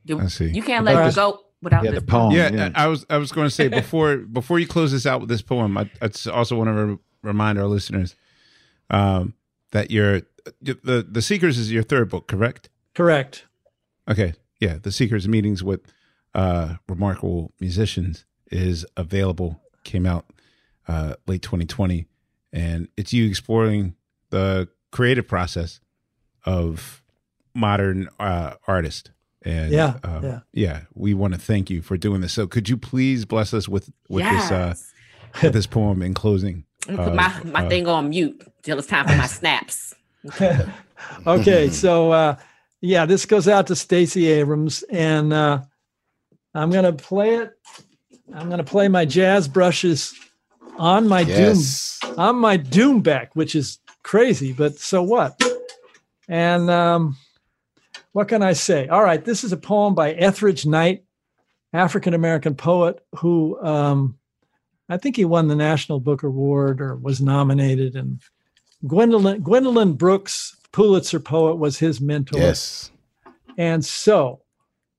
Speaker 12: You,
Speaker 8: I see.
Speaker 12: you can't let
Speaker 7: All
Speaker 12: it go without
Speaker 4: Yeah,
Speaker 12: this.
Speaker 4: the poem.
Speaker 8: yeah,
Speaker 4: yeah.
Speaker 8: I I was I was going to say before before you close this out with this poem, I, I also want to re- remind our listeners um, that your the the Seekers is your third book, correct?
Speaker 7: Correct.
Speaker 8: Okay, yeah, the Seekers meetings with uh, remarkable musicians is available. Came out uh, late 2020, and it's you exploring the creative process of modern uh, artist. And
Speaker 7: Yeah,
Speaker 8: um,
Speaker 7: yeah.
Speaker 8: we want to thank you for doing this. So, could you please bless us with with
Speaker 12: yes.
Speaker 8: this uh, with this poem in closing?
Speaker 12: Put
Speaker 8: of,
Speaker 12: my my
Speaker 8: uh,
Speaker 12: thing on mute till it's time for my snaps.
Speaker 7: okay, so uh, yeah, this goes out to Stacey Abrams, and uh, I'm gonna play it. I'm gonna play my jazz brushes on my
Speaker 5: Yes.
Speaker 7: doom on my doumbek, which is crazy, but so what? And um, what can I say? All right, this is a poem by Etheridge Knight, African American poet who um, I think he won the National Book Award or was nominated, and Gwendolyn Gwendolyn Brooks, Pulitzer poet, was his mentor.
Speaker 5: Yes.
Speaker 7: And so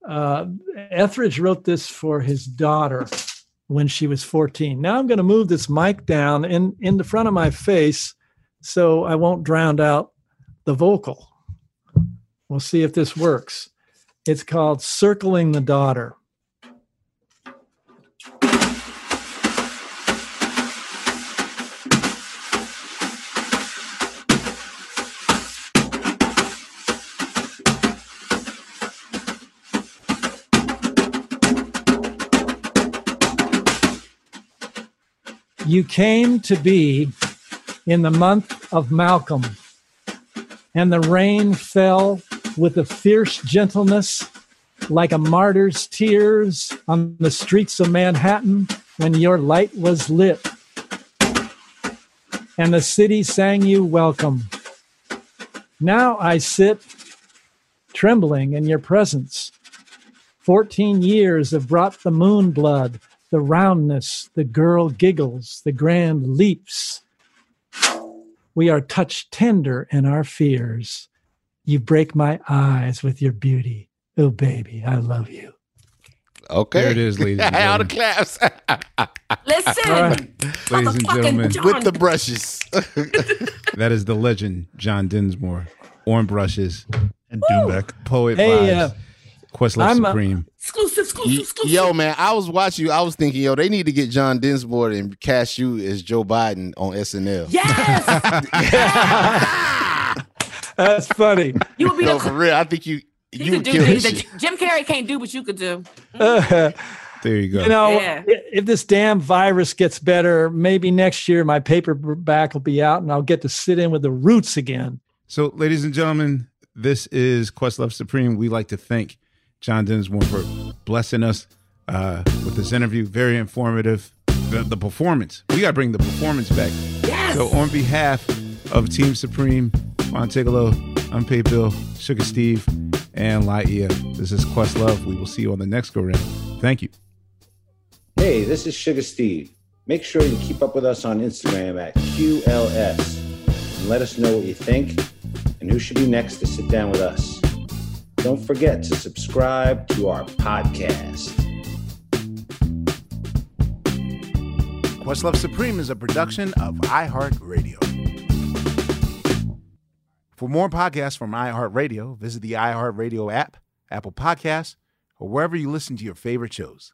Speaker 7: uh, Etheridge wrote this for his daughter when she was 14. Now I'm going to move this mic down in, in the front of my face so I won't drown out the vocal. We'll see if this works. It's called Circling the Daughter. You came to be in the month of Malcolm, and the rain fell with a fierce gentleness like a martyr's tears on the streets of Manhattan when your light was lit. And the city sang you welcome. Now I sit trembling in your presence. 14 years have brought the moon blood, the roundness, the girl giggles, the grand leaps. We are touched tender in our fears. You break my eyes with your beauty. Oh, baby, I love you.
Speaker 5: Okay.
Speaker 8: There it is, ladies and
Speaker 5: All the
Speaker 8: gentlemen.
Speaker 5: claps.
Speaker 12: Listen,
Speaker 7: All right.
Speaker 8: Ladies and gentlemen,
Speaker 12: John.
Speaker 5: With the brushes.
Speaker 8: that is the legend, John Densmore, on brushes,
Speaker 2: And Doumbek.
Speaker 8: poet
Speaker 7: Hey,
Speaker 8: vibes,
Speaker 7: uh,
Speaker 8: Questlove
Speaker 7: I'm, uh,
Speaker 8: Supreme.
Speaker 12: exclusive, exclusive, exclusive.
Speaker 5: Yo, man, I was watching you. I was thinking, yo, they need to get John Densmore and cast you as Joe Biden on SNL.
Speaker 12: Yes,
Speaker 7: That's funny.
Speaker 12: you would be
Speaker 5: No,
Speaker 12: the.
Speaker 5: for real. I think you
Speaker 12: You
Speaker 5: you
Speaker 12: could do things that
Speaker 5: shit.
Speaker 12: Jim Carrey can't do, but you could do.
Speaker 7: you
Speaker 8: there you go.
Speaker 7: You know,
Speaker 12: Yeah.
Speaker 7: if this damn virus gets better, maybe next year my paperback will be out and I'll get to sit in with the roots again.
Speaker 8: So, ladies and gentlemen, this is Questlove Supreme. We like to thank John Densmore for blessing us uh, with this interview. Very informative. The, the performance. We got to bring the performance back.
Speaker 12: Yes.
Speaker 8: So, on behalf of Team Supreme, Phontigallo, Unpaid Bill, Sugar Steve, and Laiya, this is Questlove. We will see you on the next go round. Thank you.
Speaker 4: Hey, this is Sugar Steve. Make sure you keep up with us on Instagram at QLS and let us know what you think and who should be next to sit down with us. Don't forget to subscribe to our podcast.
Speaker 1: Questlove Supreme is a production of iHeartRadio. For more podcasts from iHeartRadio, visit the iHeartRadio app, Apple Podcasts, or wherever you listen to your favorite shows.